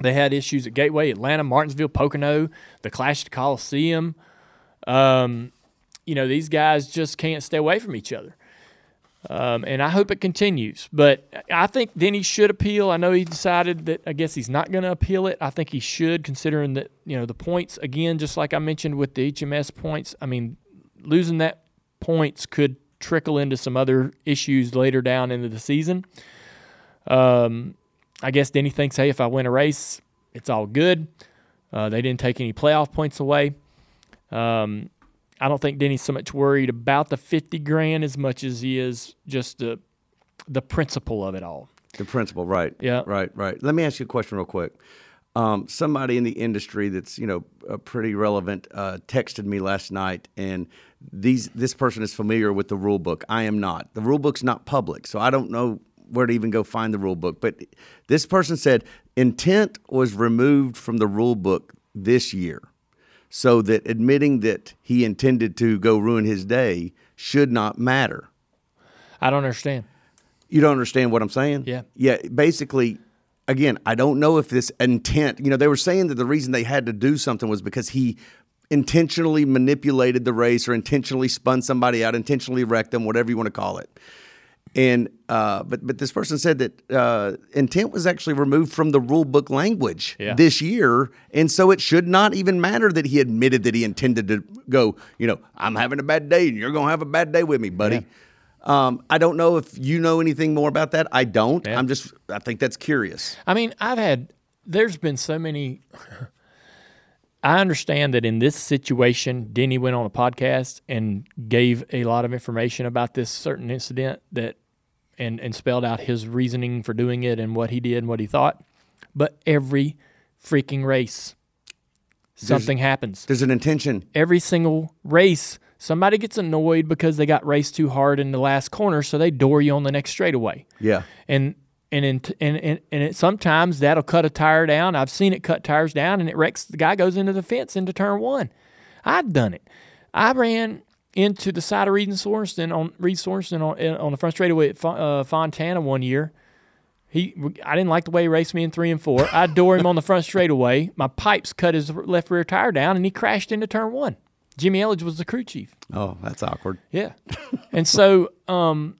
They had issues at Gateway, Atlanta, Martinsville, Pocono, the Clash at Coliseum. Um, you know these guys just can't stay away from each other. Um, and I hope it continues. But I think Denny should appeal. I know he decided that I guess he's not going to appeal it. I think he should, considering that you know the points again, just like I mentioned with the HMS points. I mean, losing that points could trickle into some other issues later down into the season. Um, I guess Denny thinks, hey, if I win a race, it's all good. Uh, they didn't take any playoff points away. Um, I don't think Denny's so much worried about the 50 grand as much as he is just the the principle of it all. The principle, right? Yeah. right, right. Let me ask you a question real quick. Um, somebody in the industry that's you know uh, pretty relevant uh, texted me last night, and these this person is familiar with the rule book. I am not. The rule book's not public, so I don't know where to even go find the rule book. But this person said intent was removed from the rule book this year, so that admitting that he intended to go ruin his day should not matter. I don't understand. You don't understand what I'm saying? Yeah. Yeah. Basically, again, I don't know if this intent, you know, they were saying that the reason they had to do something was because he intentionally manipulated the race or intentionally spun somebody out, intentionally wrecked them, whatever you want to call it. And uh, but but this person said that uh, intent was actually removed from the rule book language Yeah. this year, and so it should not even matter that he admitted that he intended to go. You know, I'm having a bad day, and you're gonna have a bad day with me, buddy. Um, I don't know if you know anything more about that. I don't. Yeah. I'm just. I think that's curious. I mean, I've had, there's been so many. I understand that in this situation, Denny went on a podcast and gave a lot of information about this certain incident that, and, and spelled out his reasoning for doing it and what he did and what he thought. But every freaking race, something happens. There's an intention. Every single race, somebody gets annoyed because they got raced too hard in the last corner, so they door you on the next straightaway Yeah. and and in, and and, and it, sometimes that'll cut a tire down. I've seen it cut tires down, and it wrecks. The guy goes into the fence into turn one. I've done it. I ran into the side of Reed and Sorenson on Reed Sorenson on on the front straightaway at uh, Fontana one year. He, I didn't like the way he raced me in three and four. I door him on the front straightaway. My pipes cut his left rear tire down, and he crashed into turn one. Jimmy Elledge was the crew chief. Oh, that's awkward. Yeah. and so um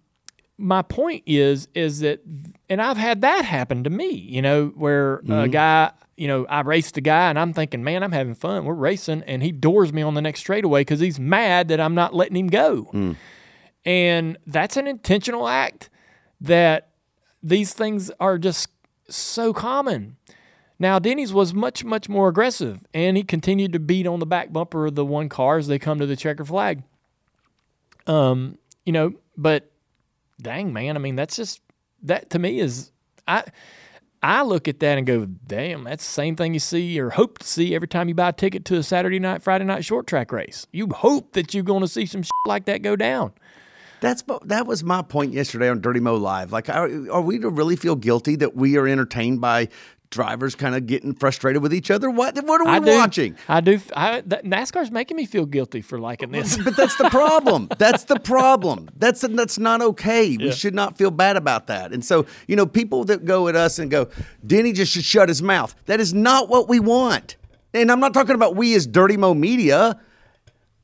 my point is is that and I've had that happen to me, you know, where a guy, you know, I raced a guy and I'm thinking, man, I'm having fun. We're racing and he doors me on the next straightaway cuz he's mad that I'm not letting him go. And that's an intentional act that these things are just so common. Now, Denny's was much, much more aggressive, and he continued to beat on the back bumper of the one car as they come to the checker flag. Um, you know, but dang man, I mean, that's just that to me is I I look at that and go, damn, that's the same thing you see or hope to see every time you buy a ticket to a Saturday night, Friday night short track race. You hope that you're going to see some shit like that go down. That's that was my point yesterday on Dirty Mo Live. Like, are, are we to really feel guilty that we are entertained by drivers kind of getting frustrated with each other? What what are we I do, watching? I do. I, that, NASCAR's making me feel guilty for liking this. But that's the problem. That's the problem. That's that's not okay. We should not feel bad about that. And so, you know, people that go at us and go, Denny just should shut his mouth. That is not what we want. And I'm not talking about we as Dirty Mo Media.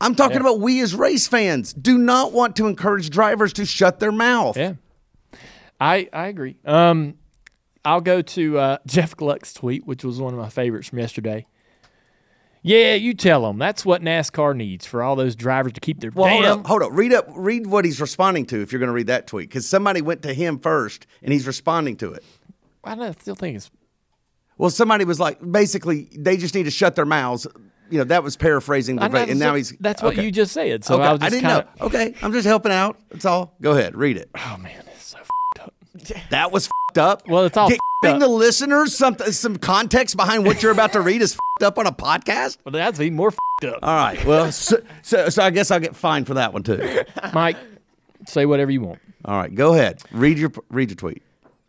I'm talking about we as race fans do not want to encourage drivers to shut their mouth. Yeah, I I agree. Um, I'll go to uh, Jeff Gluck's tweet, which was one of my favorites from yesterday. Yeah, you tell them that's what NASCAR needs for all those drivers to keep their Well, damn. hold up, hold up. Read up, read what he's responding to. If you're going to read that tweet, because somebody went to him first, and he's responding to it. I don't- still think it's Well, somebody was like, basically, they just need to shut their mouths. You know, that was paraphrasing the va- and now he's. that's what you just said. So okay, I was I didn't kinda, know. Okay, I'm just helping out. That's all. Go ahead, read it. Oh man, it's so f***ed up. That was up. Well, it's all Gi- Giving up. the listeners some some context behind what you're about to read is up on a podcast. Well, that's even more up. All right. Well, so, so so I guess I'll get fined for that one too. Mike, say whatever you want. All right, go ahead. Read your read your tweet.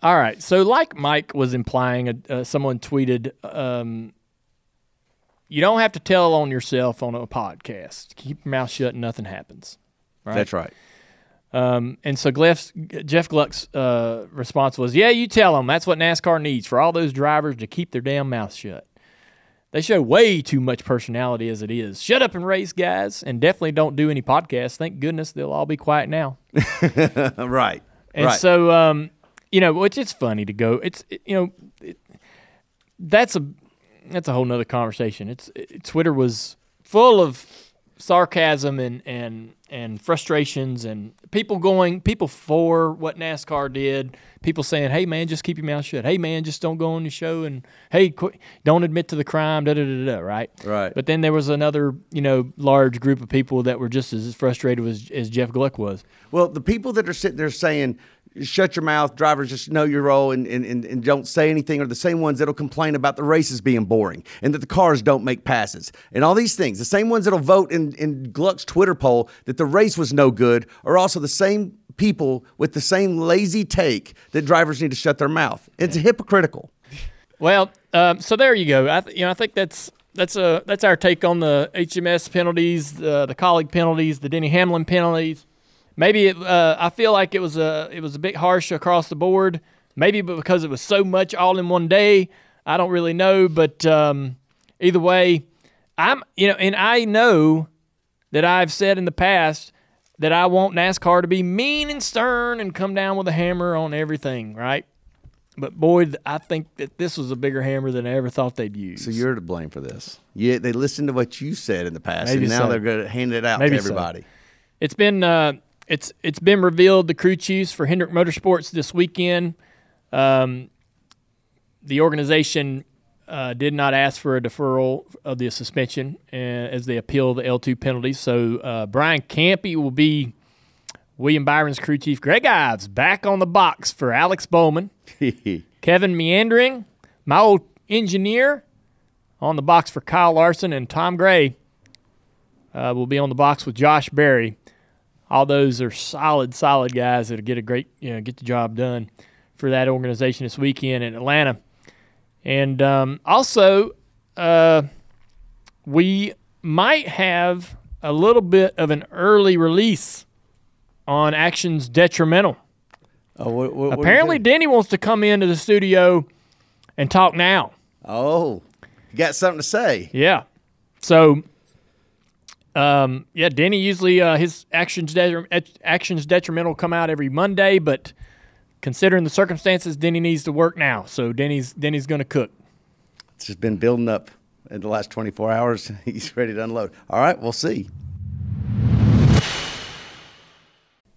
All right. So, like Mike was implying, uh, uh, someone tweeted, um, "You don't have to tell on yourself on a podcast. Keep your mouth shut, and nothing happens." Right? That's right. Um, and so Gleff's, Jeff Gluck's uh, response was, "Yeah, you tell them. That's what NASCAR needs for all those drivers to keep their damn mouths shut. They show way too much personality as it is. Shut up and race, guys, and definitely don't do any podcasts. Thank goodness they'll all be quiet now." right. And right. so, um, you know, which it's funny to go. It's it- you know, it, that's a that's a whole nother conversation. It's it, Twitter was full of sarcasm and and and frustrations and people going people for what NASCAR did. People saying, "Hey man, just keep your mouth shut. Hey man, just don't go on your show and hey, qu- don't admit to the crime." Da da da da. Right. Right. But then there was another, you know, large group of people that were just as frustrated as, as Jeff Gluck was. Well, the people that are sitting there saying, shut your mouth, drivers, just know your role and, and, and, and don't say anything are the same ones that'll complain about the races being boring and that the cars don't make passes and all these things. The same ones that'll vote in, in Gluck's Twitter poll that the race was no good are also the same people with the same lazy take that drivers need to shut their mouth. It's hypocritical. Well, um, so there you go. I th- you know I think that's that's a that's our take on the HMS penalties, the the Kaulig penalties, the Denny Hamlin penalties. Maybe it, uh, I feel like it was a it was a bit harsh across the board. Maybe because it was so much all in one day. I don't really know, but um, either way, I'm you know, and I know that I've said in the past that I want NASCAR to be mean and stern and come down with a hammer on everything, right? But boy, I think that this was a bigger hammer than I ever thought they'd use. So you're to blame for this. Yeah, they listened to what you said in the past, Maybe and now so. they're going to hand it out Maybe to so. everybody. It's been uh, it's it's been revealed the crew chiefs for Hendrick Motorsports this weekend. Um, the organization uh, did not ask for a deferral of the suspension uh, as they appeal the L two penalties. So uh, Brian Campe will be William Byron's crew chief. Greg Ives back on the box for Alex Bowman. Kevin Meendering, my old engineer, on the box for Kyle Larson, and Tom Gray uh, will be on the box with Josh Berry. All those are solid, solid guys that'll get a great, you know, get the job done for that organization this weekend in Atlanta. And um, also, uh, we might have a little bit of an early release on Actions Detrimental. Oh, what, what, what Apparently, you Denny wants to come into the studio and talk now. oh, you got something to say? Yeah. So, um, yeah, Denny usually uh, his actions actions detrimental come out every Monday, but considering the circumstances, Denny needs to work now. So Denny's Denny's going to cook. It's just been building up in the last 24 hours. He's ready to unload. All right, we'll see.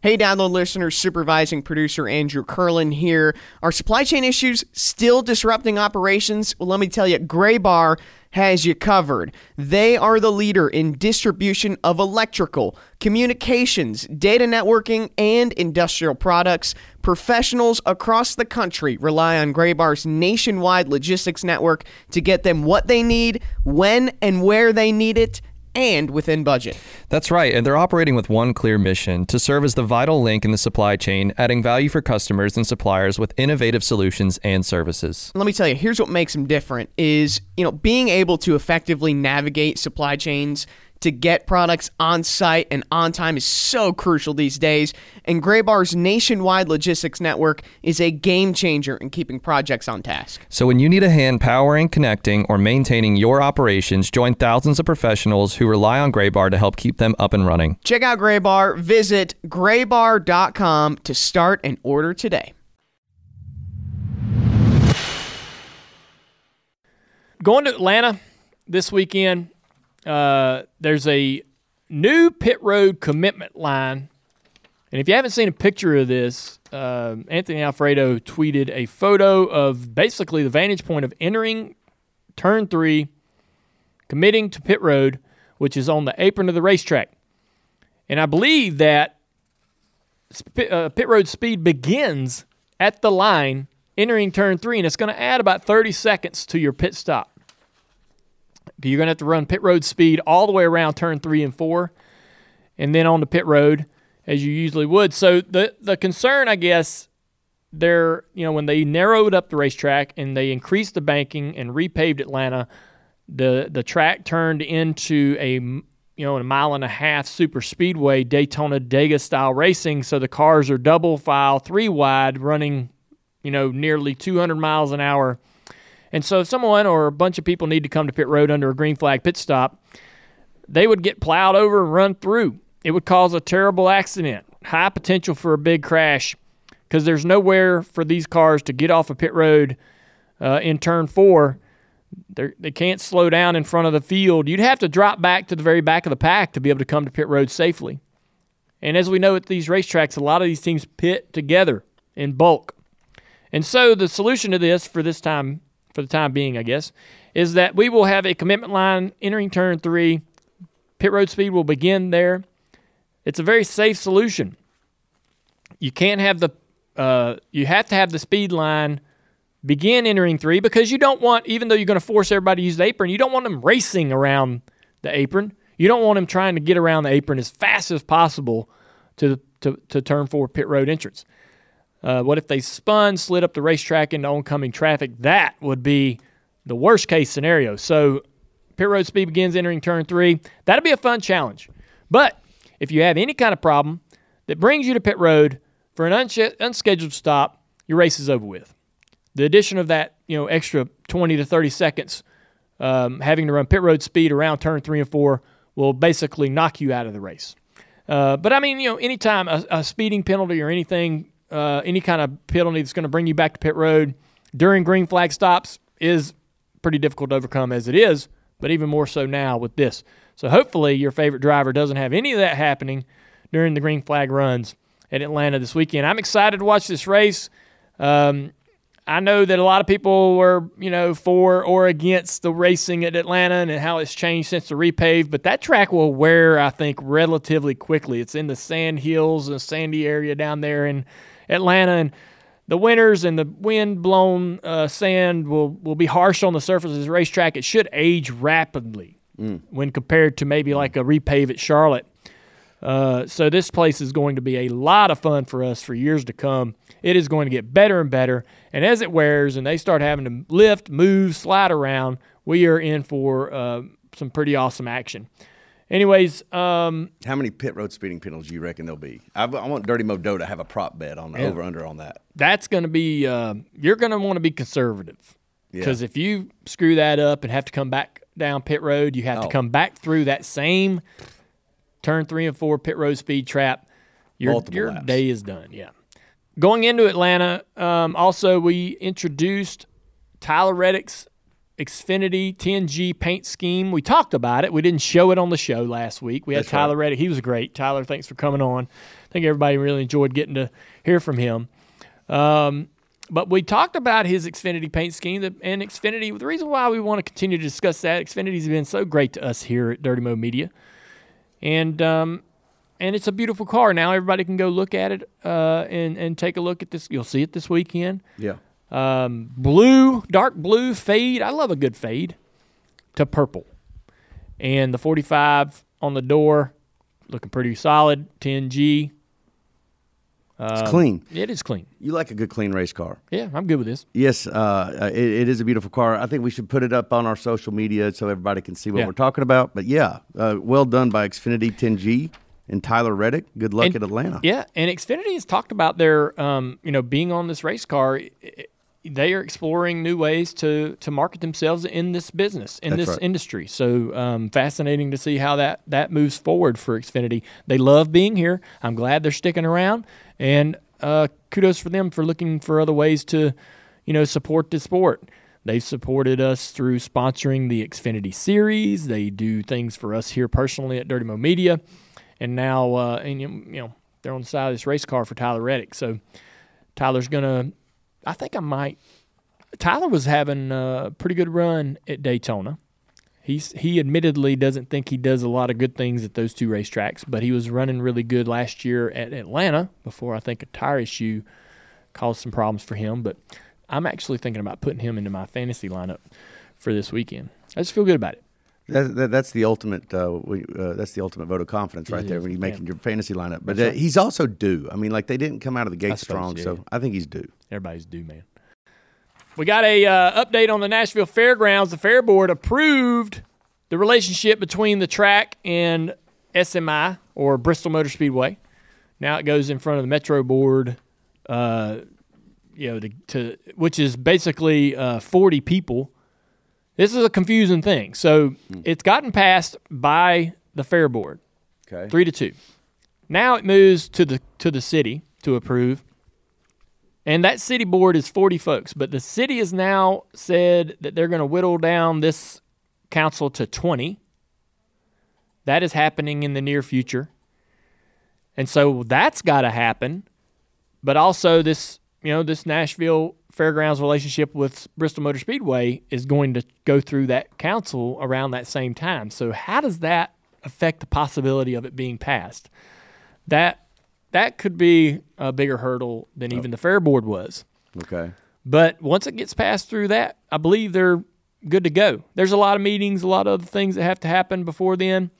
Hey, download listeners, supervising producer Andrew Curlin here. Are supply chain issues still disrupting operations? Well, let me tell you, Graybar has you covered. They are the leader in distribution of electrical, communications, data networking, and industrial products. Professionals across the country rely on Graybar's nationwide logistics network to get them what they need, when and where they need it, and within budget. That's right, and they're operating with one clear mission to serve as the vital link in the supply chain, adding value for customers and suppliers with innovative solutions and services. let me tell you here's what makes them different is you know being able to effectively navigate supply chains to get products on site and on time is so crucial these days and graybar's nationwide logistics network is a game changer in keeping projects on task So when you need a hand powering, connecting, or maintaining your operations, join thousands of professionals who rely on Graybar to help keep them up and running. check out graybar visit graybar.com to start and order today Going to Atlanta this weekend. Uh, there's a new pit road commitment line, and if you haven't seen a picture of this, uh, Anthony Alfredo tweeted a photo of basically the vantage point of entering turn three, committing to pit road, which is on the apron of the racetrack. And I believe that sp- uh, pit road speed begins at the line entering turn three, and it's going to add about 30 seconds to your pit stop. You're going to have to run pit road speed all the way around turn three and four, and then on the pit road as you usually would. So the the concern, I guess, they're you know when they narrowed up the racetrack and they increased the banking and repaved Atlanta, the the track turned into a you know a mile and a half super speedway Daytona Dega style racing. So the cars are double file, three wide, running you know nearly 200 miles an hour. And so if someone or a bunch of people need to come to pit road under a green flag pit stop, they would get plowed over and run through. It would cause a terrible accident, high potential for a big crash, because there's nowhere for these cars to get off a pit road uh, in turn four. They're, they can't slow down in front of the field. You'd have to drop back to the very back of the pack to be able to come to pit road safely. And as we know at these racetracks, a lot of these teams pit together in bulk. And so the solution to this for this time, for the time being, I guess, is that we will have a commitment line entering turn three. Pit road speed will begin there. It's a very safe solution. You can't have the, uh, you have to have the speed line begin entering three because you don't want, even though you're going to force everybody to use the apron, you don't want them racing around the apron. You don't want them trying to get around the apron as fast as possible to to, to turn four pit road entrance. Uh, what if they spun, slid up the racetrack into oncoming traffic? That would be the worst case scenario. So, pit road speed begins entering turn three. That'd be a fun challenge. But if you have any kind of problem that brings you to pit road for an unsch- unscheduled stop, your race is over with. The addition of that, you know, extra 20 to 30 seconds, um, having to run pit road speed around turn three and four, will basically knock you out of the race. Uh, but I mean, you know, anytime a, a speeding penalty or anything, uh, any kind of penalty that's going to bring you back to pit road during green flag stops is pretty difficult to overcome as it is, but even more so now with this. So hopefully your favorite driver doesn't have any of that happening during the green flag runs at Atlanta this weekend. I'm excited to watch this race. Um, I know that a lot of people were, you know, for or against the racing at Atlanta and how it's changed since the repave, but that track will wear, I think, relatively quickly. It's in the sand hills and sandy area down there in Atlanta, and the winters and the wind blown uh, sand will, will be harsh on the surface of this racetrack. It should age rapidly when compared to maybe like a repave at Charlotte. Uh, so this place is going to be a lot of fun for us for years to come. It is going to get better and better, and as it wears and they start having to lift, move, slide around, we are in for uh, some pretty awesome action. Anyways, um, How many pit road speeding penalties do you reckon there'll be? I, I want Dirty Mo Doe to have a prop bet on the Yeah. over under on that. that's going to be uh, you're going to want to be conservative because if you screw that up and have to come back down pit road, you have Oh. to come back through that same turn three and four pit road speed trap. Your Multiple your laps. day is done. Yeah. Going into Atlanta, um, also we introduced Tyler Reddick's Xfinity 10G paint scheme. We talked about it. We didn't show it on the show last week. We had That's right. Tyler Reddick. He was great. Tyler, thanks for coming on. I think everybody really enjoyed getting to hear from him. Um, but we talked about his Xfinity paint scheme and Xfinity. The reason why we want to continue to discuss that, Xfinity's been so great to us here at Dirty Mo Media, and um, and it's a beautiful car. Now everybody can go look at it uh, and and take a look at this. You'll see it this weekend. Yeah. Um, blue, dark blue fade. I love a good fade to purple, and the 45 on the door, looking pretty solid. 10G. It's clean. It is clean. You like a good clean race car. Yeah, I'm good with this. Yes, uh, it, it is a beautiful car. I think we should put it up on our social media so everybody can see what Yeah. we're talking about. But yeah, uh, well done by Xfinity 10G and Tyler Reddick. Good luck And- at Atlanta. Yeah, and Xfinity has talked about their, um, you know, being on this race car. I- I- They are exploring new ways to to market themselves in this business, in That's this right. industry. So um, fascinating to see how that that moves forward for Xfinity. They love being here. I'm glad they're sticking around, and uh, kudos for them for looking for other ways to, you know, support the sport. They've supported us through sponsoring the Xfinity series. They do things for us here personally at Dirty Mo Media, and now uh, and you know they're on the side of this race car for Tyler Reddick. So Tyler's gonna. I think I might. Tyler was having a pretty good run at Daytona. He's he admittedly doesn't think he does a lot of good things at those two racetracks, but he was running really good last year at Atlanta before I think a tire issue caused some problems for him. But I'm actually thinking about putting him into my fantasy lineup for this weekend. I just feel good about it. That, that, that's the ultimate. Uh, we, uh, that's the ultimate vote of confidence right there, when you're making your fantasy lineup. But uh, he's also due. I mean, like they didn't come out of the gate I suppose, strong, yeah, so. I think he's due. Everybody's due, man. We got a uh, update on the Nashville Fairgrounds. The Fair Board approved the relationship between the track and SMI or Bristol Motor Speedway. Now it goes in front of the Metro Board, uh, you know, to, to which is basically uh, 40 people. This is a confusing thing. So hmm. it's gotten passed by the Fair Board Okay. three to two. Now it moves to the to the city to approve, and that city board is forty folks. But the city has now said that they're going to whittle down this council to twenty. That is happening in the near future, and so that's got to happen. But also this, you know, this Nashville Fairgrounds relationship with Bristol Motor Speedway is going to go through that council around that same time. So how does that affect the possibility of it being passed? That that could be a bigger hurdle than even the fair board was. Okay. But once it gets passed through that, I believe they're good to go. There's a lot of meetings, a lot of other things that have to happen before then.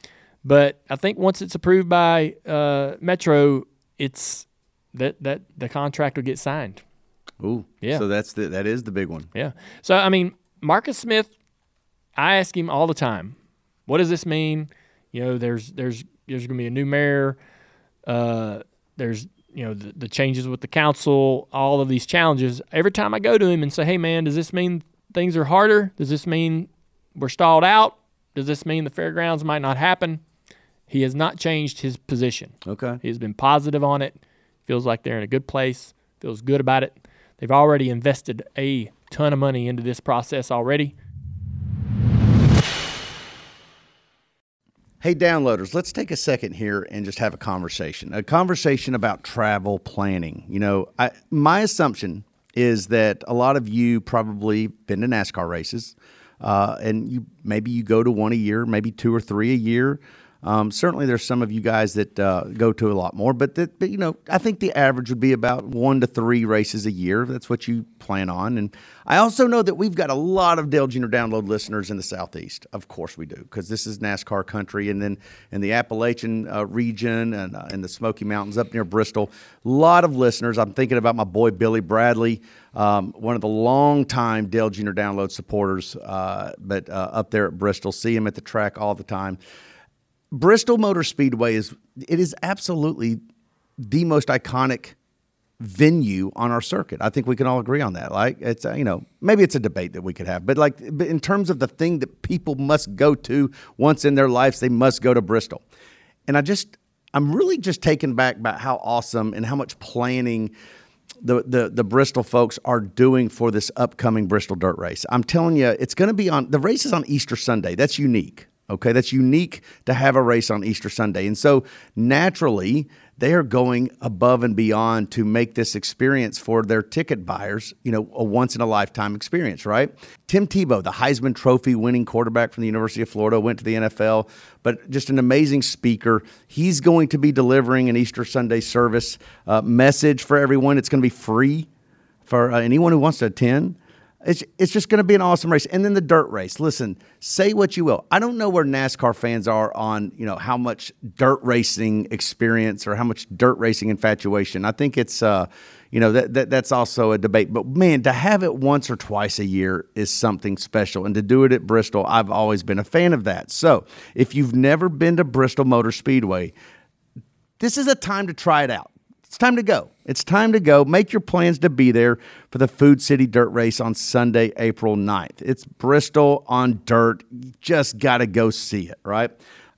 But I think once it's approved by uh, Metro, it's that that the contract will get signed. Ooh. Yeah. So that's the that is the big one. Yeah. So I mean, Marcus Smith, I ask him all the time, what does this mean? You know, there's there's there's gonna be a new mayor. Uh, there's you know the, the changes with the council, all of these challenges. Every time I go to him and say, "Hey, man, does this mean things are harder? Does this mean we're stalled out? Does this mean the fairgrounds might not happen?" He has not changed his position. Okay. He has been positive on it. Feels like they're in a good place. Feels good about it. They've already invested a ton of money into this process already. Hey, downloaders, let's take a second here and just have a conversation. A conversation about travel planning. You know, I, my assumption is that a lot of you probably been to NASCAR races, uh, and you maybe you go to one a year, maybe two or three a year. Um, certainly, there's some of you guys that uh, go to a lot more, but that, but you know, I think the average would be about one to three races a year. That's what you plan on. And I also know that we've got a lot of Dale Jr. Download listeners in the Southeast. Of course, we do, because this is NASCAR country, and then in the Appalachian uh, region and uh, in the Smoky Mountains up near Bristol, a lot of listeners. I'm thinking about my boy Billy Bradley. Um, one of the longtime Dale Jr. Download supporters, uh, but uh, up there at Bristol, see him at the track all the time. Bristol Motor Speedway is it is absolutely the most iconic venue on our circuit. I think we can all agree on that. Like it's you know maybe it's a debate that we could have, but like but in terms of the thing that people must go to once in their lives, they must go to Bristol. And I just I'm really just taken back by how awesome and how much planning the, the the Bristol folks are doing for this upcoming Bristol Dirt Race. I'm telling you, it's going to be on the race is on Easter Sunday. That's unique. Okay, that's unique to have a race on Easter Sunday. And so naturally, they are going above and beyond to make this experience for their ticket buyers, you know, a once in a lifetime experience, right? Tim Tebow, the Heisman Trophy winning quarterback from the University of Florida, went to the NFL, but just an amazing speaker. He's going to be delivering an Easter Sunday service uh, message for everyone. It's going to be free for uh, anyone who wants to attend. It's, it's just going to be an awesome race. And then the dirt race. Listen, say what you will. I don't know where NASCAR fans are on, you know, how much dirt racing experience or how much dirt racing infatuation. I think it's, uh, you know, that, that that's also a debate. But man, to have it once or twice a year is something special. And to do it at Bristol, I've always been a fan of that. So if you've never been to Bristol Motor Speedway, this is a time to try it out. It's time to go. It's time to go. Make your plans to be there for the Food City Dirt Race on Sunday, April 9th. It's Bristol on dirt. You just got to go see it, right?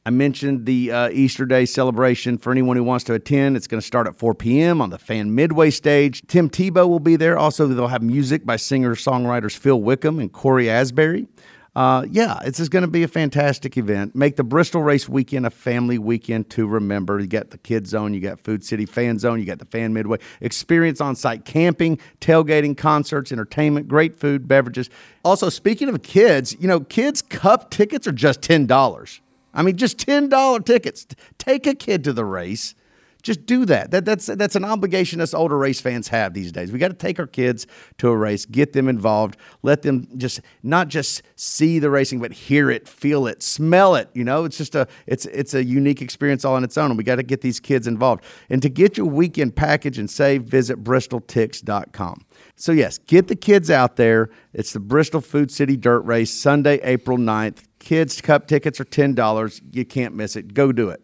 I mentioned the uh, Easter Day celebration for anyone who wants to attend. It's going to start at 4 p.m. on the Fan Midway stage. Tim Tebow will be there. Also, they'll have music by singer songwriters Phil Wickham and Cory Asbury. Uh, yeah, it's just going to be a fantastic event. Make the Bristol Race Weekend a family weekend to remember. You got the Kid Zone, you got Food City Fan Zone, you got the Fan Midway. Experience on site camping, tailgating, concerts, entertainment, great food, beverages. Also, speaking of kids, you know, kids' cup tickets are just $10. I mean, just $10 tickets. Take a kid to the race. Just do that. that that's that's an obligation us older race fans have these days. We got to take our kids to a race, get them involved, let them just not just see the racing, but hear it, feel it, smell it. You know, it's just a it's it's a unique experience all on its own, and we got to get these kids involved. And to get your weekend package and save, visit bristoltix.com. So yes, get the kids out there. It's the Bristol Food City Dirt Race, Sunday, April 9th. Kids cup tickets are $10. You can't miss it. Go do it.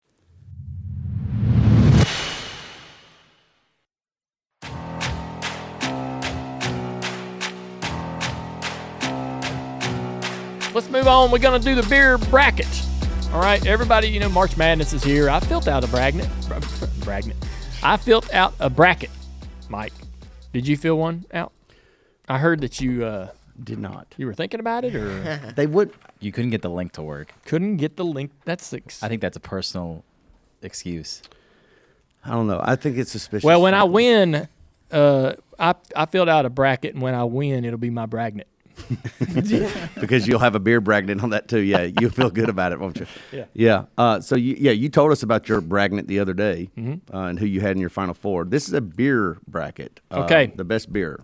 Let's move on. We're going to do the beer bracket. All right, everybody, you know, March Madness is here. I filled out a bracket. Bracket. I filled out a bracket, Mike. Did you fill one out? I heard that you uh, Did not. you were thinking about it or They would. You couldn't get the link to work. couldn't get the link. That's ex- I think that's a personal excuse. I don't know. I think it's suspicious. well. When I win, uh, I I filled out a bracket, and when I win, it'll be my bragnet. because you'll have a beer bragging on that too. Yeah, you'll feel good about it, won't you? Yeah. Yeah. Uh, so you, yeah, you told us about your bragging the other day Mm-hmm. uh, and who you had in your final four. This is a beer bracket. Uh, Okay. The best beer.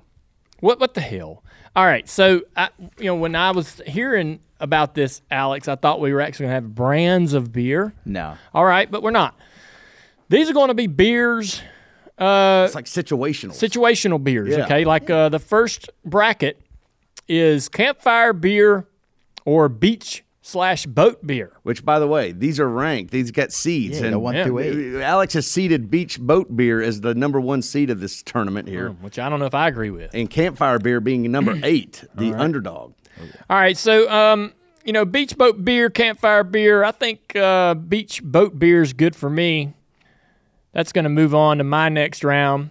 What what the hell? All right, so I, you know when I was hearing about this, Alex, I thought we were actually going to have brands of beer. No. All right, but we're not. These are going to be beers, uh, It's like situational. situational beers. Yeah. Okay, like uh, the first bracket is campfire beer or beach slash boat beer. which, by the way, these are ranked. These got seeds. Yeah, and one Yeah. through eight. Alex has seeded Beach Boat Beer as the number one seed of this tournament here, Which I don't know if I agree with. and Campfire Beer being number eight, the underdog. All right, so um, you know, beach boat beer, campfire beer. I think uh, beach boat beer is good for me. That's going to move on to my next round.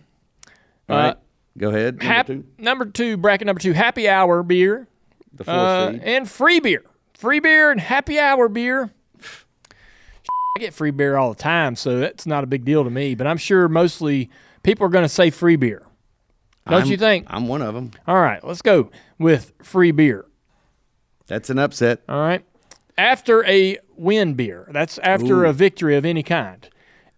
All right, go ahead. Number Hap- two, number two, bracket number two, happy hour beer the fourth uh, seed. and free beer, free beer and happy hour beer. I get free beer all the time, so that's not a big deal to me. But I'm sure mostly people are going to say free beer. Don't I'm- you think? I'm one of them. All right, let's go with free beer. That's an upset. All right. After a win beer, that's after a victory of any kind.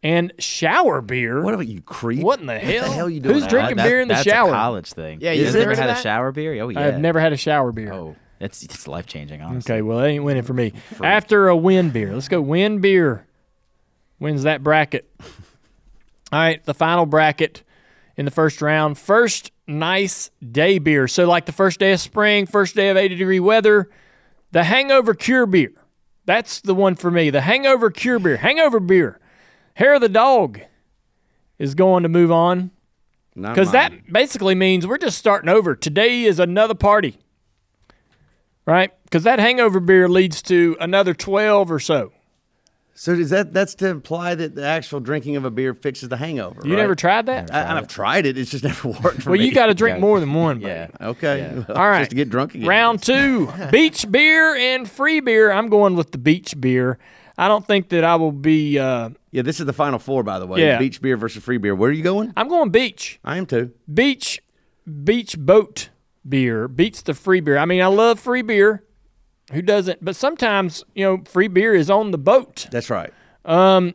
And shower beer. What about you, creep? What in the hell? the hell you doing Who's out? drinking uh, That- beer in the that's shower? a college thing. Yeah, you you've never never had had a shower beer? Oh yeah. I have never had a shower beer. Oh, it's it's life changing. Honestly. Okay, well, that ain't winning for me. After a win beer, let's go win beer. Wins that bracket. All right, the final bracket in the first round. First nice day beer. So, like the first day of spring, first day of 80 degree weather, the hangover cure beer. That's the one for me. The hangover cure beer. Hangover beer. Hair of the dog is going to move on because that basically means we're just starting over. Today is another party, right? Because that hangover beer leads to another 12 or so. So does that that's to imply that the actual drinking of a beer fixes the hangover? You right? never tried that? I, I've tried it. It's just never worked for well, me. you got to drink Yeah. more than one. Yeah. buddy. Okay. All right. Just to get drunk again. Round two beach beer and free beer. I'm going with the beach beer. I don't think that I will be. Uh, Yeah, this is the final four, by the way. Yeah. Beach beer versus free beer. Where are you going? I'm going beach. I am too. Beach, beach boat beer beats the free beer. I mean, I love free beer. Who doesn't? But sometimes, you know, free beer is on the boat. That's right. the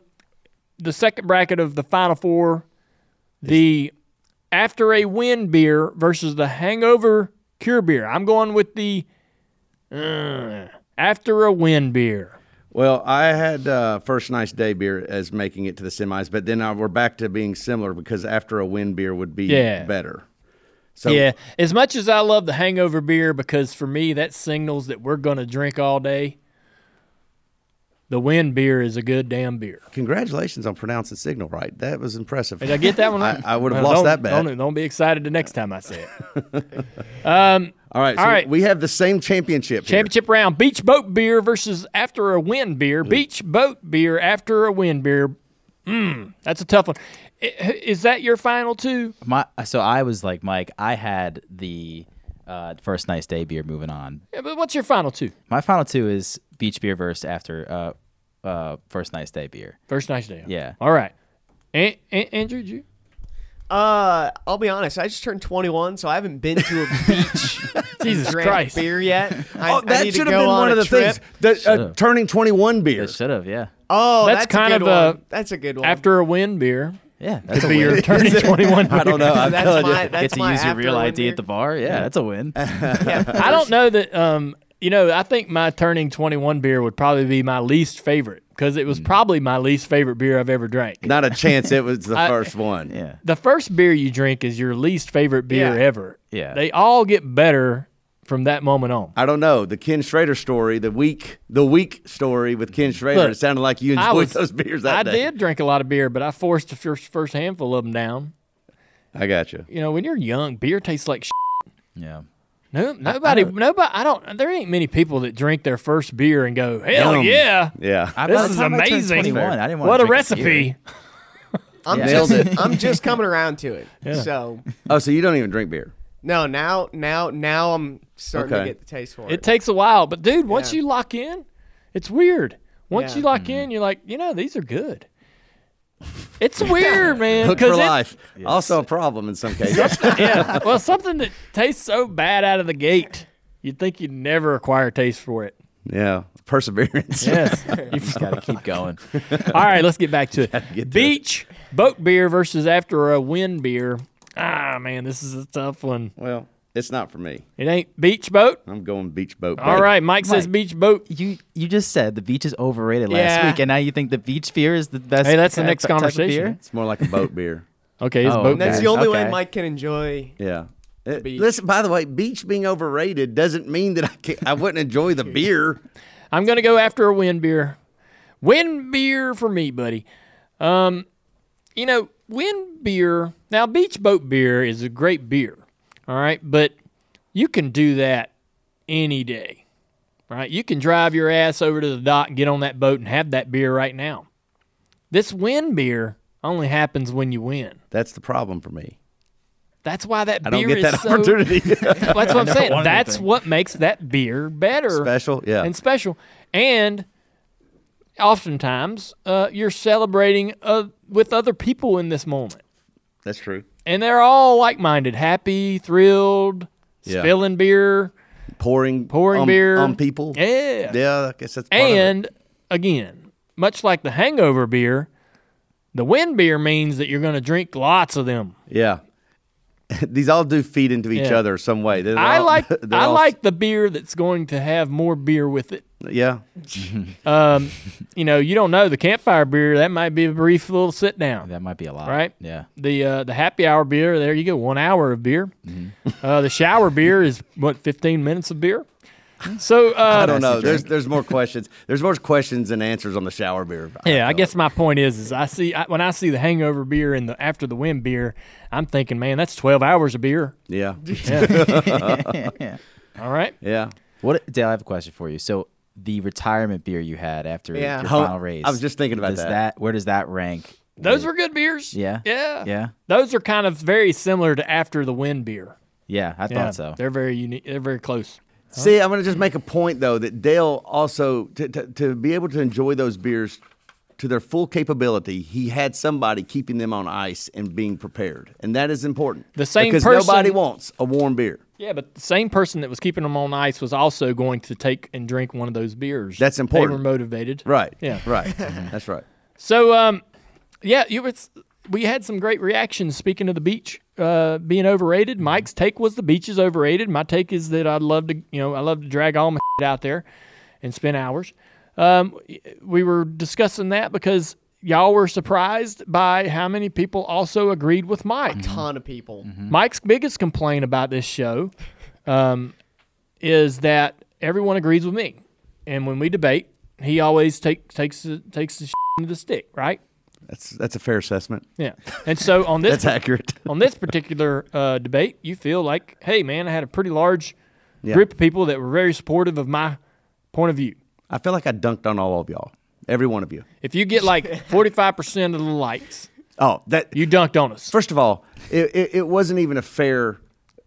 second bracket of the final four, the after a win beer versus the hangover cure beer. I'm going with the uh, after a win beer. Well, I had uh, first nice day beer as making it to the semis, but then uh, we're back to being similar because after a win beer would be Yeah. better. So yeah, as much as I love the hangover beer because for me that signals that we're going to drink all day. The win beer is a good damn beer. congratulations on pronouncing signal right. That was impressive. Did I get that one I? I would have lost that bet. Don't, don't be excited the next time I say it. All right, so All right. we have the same championship. here. Championship round: beach boat beer versus after a win beer. Beach boat beer after a win beer. Mm, that's a tough one. Is that your final two? My so I was like Mike. I had the uh, first nice day beer moving on. Yeah, but what's your final two? My final two is beach beer versus after uh, uh, first nice day beer. First nice day. Yeah. All right. An- An- Andrew, did you? Uh, I'll be honest. I just turned 21, so I haven't been to a beach Jesus drank Christ. beer yet. I, Oh, I that need to should have go been on one a of the trip. things. The, uh, Should've. turning 21 beer. It should have, yeah, Oh, That's that's, kind a of good a- one. That's a good one. After a win beer. yeah. That's a Be your win. turning 21 I don't know. I'm that's telling my you. that's Get to use your after real win ID beer. at the bar. Yeah, that's a win. I don't know that, um, you know, I think my turning 21 beer would probably be my least favorite because it was probably my least favorite beer I've ever drank. Not a chance it was the I- first one. yeah. the first beer you drink is your least favorite beer Yeah. ever. Yeah. They all get better from that moment on. I don't know. The Ken Schrader story, the week the week story with Ken Schrader, Look, it sounded like you I enjoyed was- those beers that I day. did drink a lot of beer, but I forced the first, first handful of them down. I got you. You know, when you're young, beer tastes like shit. Yeah. No, nobody, nobody. I don't. There ain't many people that drink their first beer and go, "Hell Yum. yeah, Yeah. I- this is time I turned amazing! 21, I didn't wanna what a a recipe!" I'm Yeah. just I'm just coming around to it. So oh, so you don't even drink beer? No, now now now I'm starting Okay. to get the taste for it. It takes a while, but dude, once Yeah. you lock in, it's weird. Once Yeah. you lock in, mm-hmm. you're like, you know, these are good. It's weird, man. Hooked for 'cause it- life. Also a problem in some cases. yeah. Well, something that tastes so bad out of the gate you'd think you'd never acquire taste for it. Yeah, perseverance. Yes. You just gotta keep going. All right, let's get back to it. get to it. Beach boat beer versus after a wind beer. Ah, man, this is a tough one. Well, it's not for me. It ain't beach boat. I'm going beach boat. All baby. right, Mike says beach boat. You you just said the beach is overrated last Yeah. week, and now you think the beach beer is the best. Hey, that's the next conversation. beer? It's more like a boat beer. Okay, it's Oh, boat That's Okay. the only way Mike can enjoy. Yeah. Beach. Listen, by the way, beach being overrated doesn't mean that I can't, I wouldn't enjoy the beer. I'm gonna go after a wind beer. Wind beer for me, buddy. Um, you know, wind beer. Now, beach boat beer is a great beer. All right, but you can do that any day. Right? You can drive your ass over to the dock get on that boat and have that beer right now. This wind beer only happens when you win. That's the problem for me. That's why that I beer don't get is that so. opportunity. That's what I'm saying. That's anything. what makes that beer better Special, yeah. and special. And oftentimes, uh, you're celebrating uh, with other people in this moment. That's true. And they're all like minded, happy, thrilled, Yeah. spilling beer. Pouring Pouring on, beer. on people. Yeah. Yeah, I guess that's part of it. And again, much like the hangover beer, the wind beer means that you're going to drink lots of them. Yeah. These all do feed into each Yeah. other some way. They're I all- like I all- like the beer that's going to have more beer with it. Yeah. Um, you know, you don't know the campfire beer. That might be a brief little sit down. That might be a lot, Right? Yeah. The uh, the happy hour beer, there you go, one hour of beer. Uh, the shower beer is what fifteen minutes of beer. So uh, I don't know. There's there's more questions. There's more questions than answers on the shower beer. Yeah, I feel guess my point is, is I see I, when I see the hangover beer and the after the wind beer, I'm thinking, man, that's twelve hours of beer. Yeah. Yeah. All right, Yeah. What Dale? I have a question for you. So the retirement beer you had after Yeah. your Ho- final race. I was just thinking about does that. Where does that rank? those with- were good beers. Yeah. yeah, Yeah. Those are kind of very similar to after the wind beer. Yeah, I Yeah, thought so. They're very unique. They're very close. See, I'm going to just make a point though that Dale also to, to to be able to enjoy those beers to their full capability, he had somebody keeping them on ice and being prepared, and that is important. The same because person- nobody wants a warm beer. Yeah, but the same person that was keeping them on ice was also going to take and drink one of those beers. That's important. They were motivated. Right. Yeah. Right. That's right. So, um, yeah, you it's, we had some great reactions. Speaking of the beach uh, being overrated, Mike's take was the beach is overrated. My take is that I'd love to, you know, I love to drag all my out there and spend hours. Um, we were discussing that because y'all were surprised by how many people also agreed with Mike. A ton of people. Mike's biggest complaint about this show um, is that everyone agrees with me, and when we debate, he always take, takes the, takes the into the stick, right? That's that's a fair assessment. Yeah. And so on this That's accurate. on this particular uh, debate, you feel like, hey, man, I had a pretty large Yeah. group of people that were very supportive of my point of view. I feel like I dunked on all of y'all, every one of you. If you get like forty five percent of the likes, Oh, that you dunked on us. First of all, it, it, it wasn't even a fair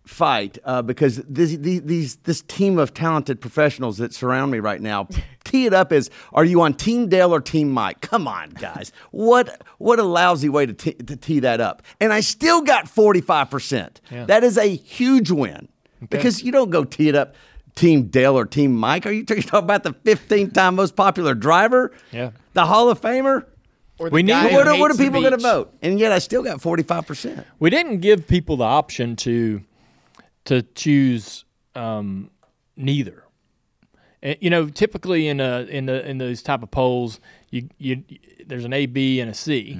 fight uh, because this, these, this team of talented professionals that surround me right now tee it up as are you on Team Dale or Team Mike? Come on, guys. What what a lousy way to, t- to tee that up. And I still got 45%. That is a huge win because you don't go tee it up Team Dale or Team Mike. Are you talking about the 15 time most popular driver? Yeah. The Hall of Famer? Or the We need- guy who What are, what are people going to vote? And yet I still got 45%. we didn't give people the option to to choose um, neither. And, you know, typically in a, in the in those type of polls, you you there's an A, B, and a C.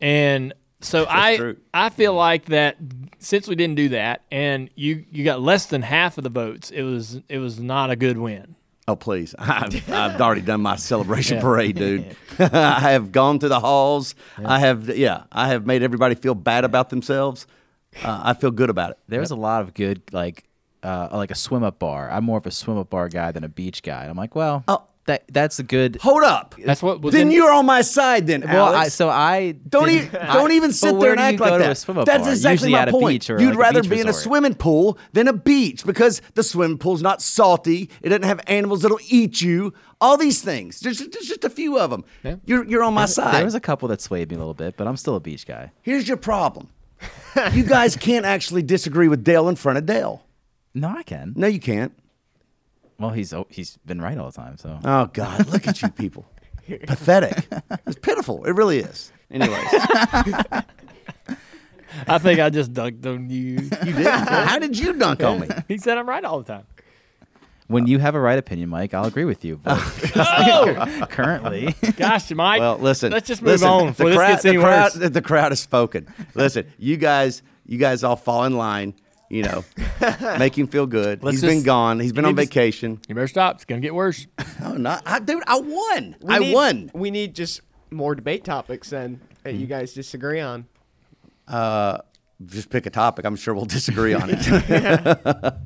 and so I true. I feel like that since we didn't do that, and you you got less than half of the votes, it was it was not a good win. Oh, please. I've, I've already done my celebration parade, dude. I have gone to the halls. I have, yeah, I have made everybody feel bad about themselves. Uh, I feel good about it. There was a lot of good like uh, like a swim up bar. I'm more of a swim up bar guy than a beach guy. I'm like, well, Oh. That that's a good. Hold up. That's what was Then in- you're on my side, then, Well, I, so I don't even don't even sit there and act like that. A swim up That's bar? exactly my point. You'd like rather be in a swimming pool than a beach because the swimming pool's not salty. It doesn't have animals that'll eat you. All these things. There's, there's just a few of them. You're you're on my side. There was a couple that swayed me a little bit, but I'm still a beach guy. Here's your problem. you guys can't actually disagree with Dale in front of Dale. No, I can. No, you can't. Well, he's oh, he's been right all the time. So Oh God, look at you people. Pathetic. It's pitiful. It really is. Anyways, I think I just dunked on you. you did. How did you dunk on me? he said I'm right all the time. when you have a right opinion, Mike, I'll agree with you. But oh, currently, Gosh, Mike. Well, listen. Let's just move listen, on before the this crowd, gets any the crowd. The crowd has spoken. Listen, you guys, you guys all fall in line. You know, make him feel good. Let's He's been gone. He's been on to- vacation. You better stop. It's gonna get worse. Oh, not, I, dude, I won. We I need- won. We need just more debate topics then that you guys disagree on. Uh, just pick a topic. I'm sure we'll disagree on it.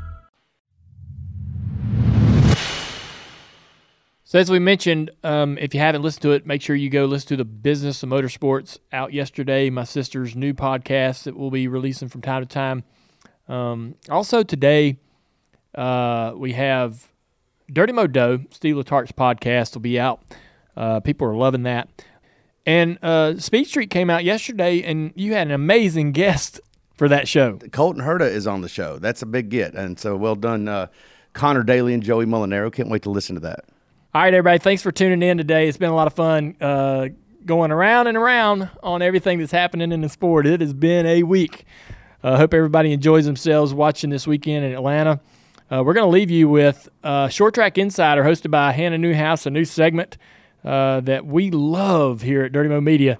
So as we mentioned, um, if you haven't listened to it, make sure you go listen to the Business of Motorsports out yesterday. My sister's new podcast that we'll be releasing from time to time. Um, also today, uh, we have Dirty Modo, Steve Letarte's podcast will be out. Uh, people are loving that. And uh, Speed Street came out yesterday, and you had an amazing guest for that show. Colton Herta is on the show. That's a big get. And so well done, uh, Conor Daly and Joey Molinaro. Can't wait to listen to that. All right, everybody. Thanks for tuning in today. It's been a lot of fun uh, going around and around on everything that's happening in the sport. It has been a week. I uh, hope everybody enjoys themselves watching this weekend in Atlanta. Uh, we're going to leave you with uh, Short Track Insider, hosted by Hannah Newhouse, a new segment uh, that we love here at Dirty Mo Media,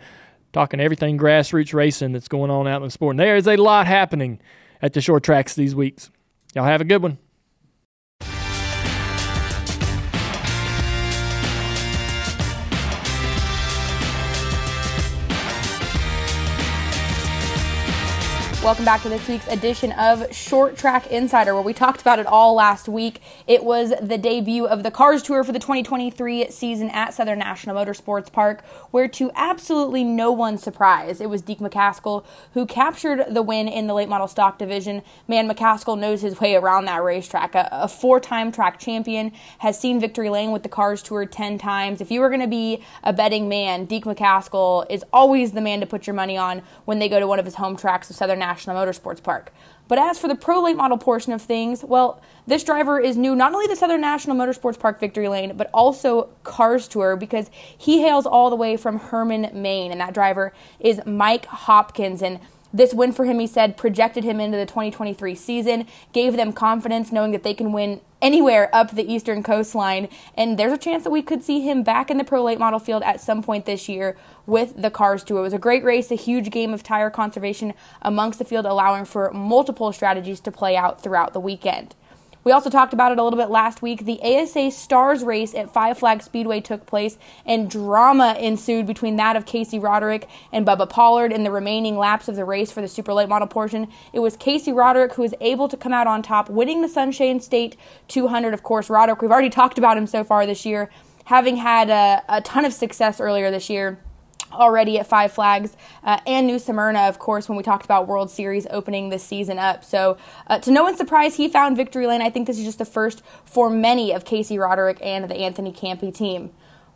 talking everything grassroots racing that's going on out in the sport. And there is a lot happening at the short tracks these weeks. Y'all have a good one. Welcome back to this week's edition of Short Track Insider, where we talked about it all last week. It was the debut of the Cars Tour for the 2023 season at Southern National Motorsports Park, where to absolutely no one's surprise, it was Deac McCaskill who captured the win in the late model stock division. Man, McCaskill knows his way around that racetrack. A, a four time track champion, has seen victory lane with the Cars Tour 10 times. If you were going to be a betting man, Deac McCaskill is always the man to put your money on when they go to one of his home tracks of Southern National Motorsports Park. But as for the pro late model portion of things, well, this driver is new not only the Southern National Motorsports Park victory lane, but also Cars Tour because he hails all the way from Hermon, Maine, and that driver is Mike Hopkins. And this win for him, he said, projected him into the 2023 season, gave them confidence knowing that they can win anywhere up the eastern coastline. And there's a chance that we could see him back in the pro late model field at some point this year with the Cars Tour. It was a great race, a huge game of tire conservation amongst the field, allowing for multiple strategies to play out throughout the weekend. We also talked about it a little bit last week. The ASA Stars race at Five Flag Speedway took place, and drama ensued between that of Casey Roderick and Bubba Pollard in the remaining laps of the race for the super late model portion. It was Casey Roderick who was able to come out on top, winning the Sunshine State 200. Of course, Roderick, we've already talked about him so far this year, having had a, a ton of success earlier this year already at Five Flags, uh, and New Smyrna, of course, when we talked about World Series opening this season up. So, uh, to no one's surprise, he found victory lane. I think this is just the first for many of Casey Roderick and the Anthony Campi team.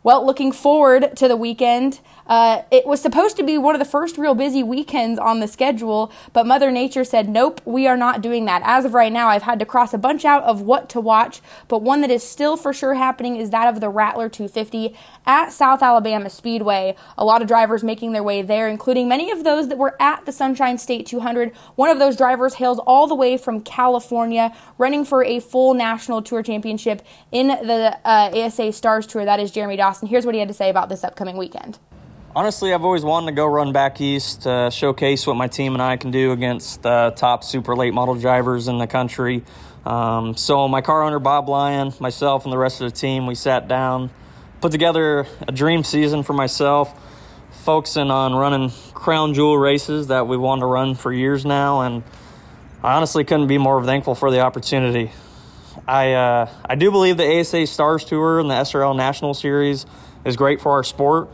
Well, looking forward to the weekend. Uh, it was supposed to be one of the first real busy weekends on the schedule, but Mother Nature said, nope, we are not doing that. As of right now, I've had to cross a bunch out of what to watch, but one that is still for sure happening is that of the Rattler 250 at South Alabama Speedway. A lot of drivers making their way there, including many of those that were at the Sunshine State 200. One of those drivers hails all the way from California, running for a full national tour championship in the uh, ASA Stars Tour. That is Jeremy Dawson. And here's what he had to say about this upcoming weekend. Honestly, I've always wanted to go run back east to showcase what my team and I can do against the top super late model drivers in the country. Um, so, my car owner, Bob Lyon, myself, and the rest of the team, we sat down, put together a dream season for myself, focusing on running crown jewel races that we wanted to run for years now. And I honestly couldn't be more thankful for the opportunity. I uh, I do believe the ASA Stars Tour and the SRL National Series is great for our sport.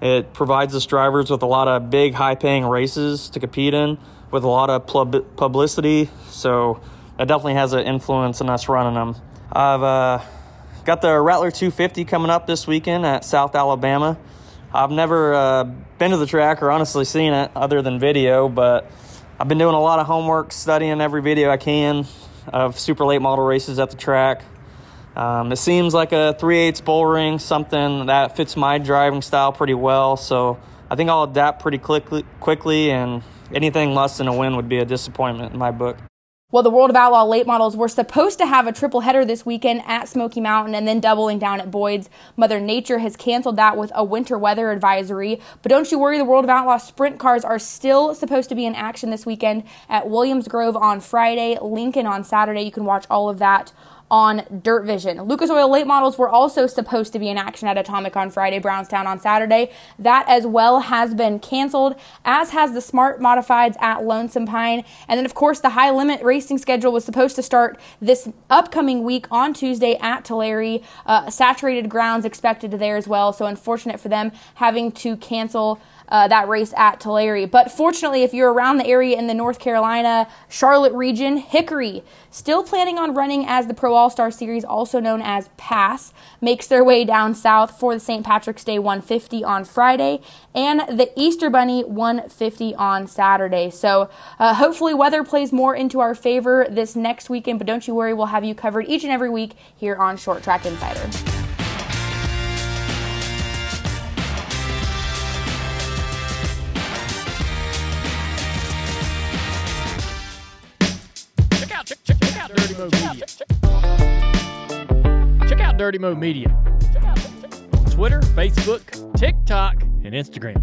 It provides us drivers with a lot of big, high-paying races to compete in, with a lot of pub- publicity. So that definitely has an influence in us running them. I've uh, got the Rattler 250 coming up this weekend at South Alabama. I've never uh, been to the track or honestly seen it other than video, but I've been doing a lot of homework, studying every video I can of super late model races at the track. Um, it seems like a 3 8 bull ring, something that fits my driving style pretty well. So I think I'll adapt pretty quickly, quickly, and anything less than a win would be a disappointment in my book. Well, the World of Outlaw late models were supposed to have a triple header this weekend at Smoky Mountain and then doubling down at Boyd's. Mother Nature has canceled that with a winter weather advisory. But don't you worry, the World of Outlaw sprint cars are still supposed to be in action this weekend at Williams Grove on Friday, Lincoln on Saturday. You can watch all of that on Dirt Vision. Lucas Oil late models were also supposed to be in action at Atomic on Friday, Brownstown on Saturday. That as well has been canceled, as has the Smart Modifieds at Lonesome Pine. And then, of course, the high limit racing schedule was supposed to start this upcoming week on Tuesday at Tulare. Uh, saturated grounds expected there as well. So, unfortunate for them having to cancel uh, that race at Tulare. But fortunately, if you're around the area in the North Carolina, Charlotte region, Hickory, still planning on running as the Pro All Star Series, also known as PASS, makes their way down south for the St. Patrick's Day 150 on Friday and the Easter Bunny 150 on Saturday. So uh, hopefully, weather plays more into our favor this next weekend, but don't you worry, we'll have you covered each and every week here on Short Track Insider. Mo Media. Check out Dirty Mo Media. on Twitter, Facebook, TikTok, and Instagram.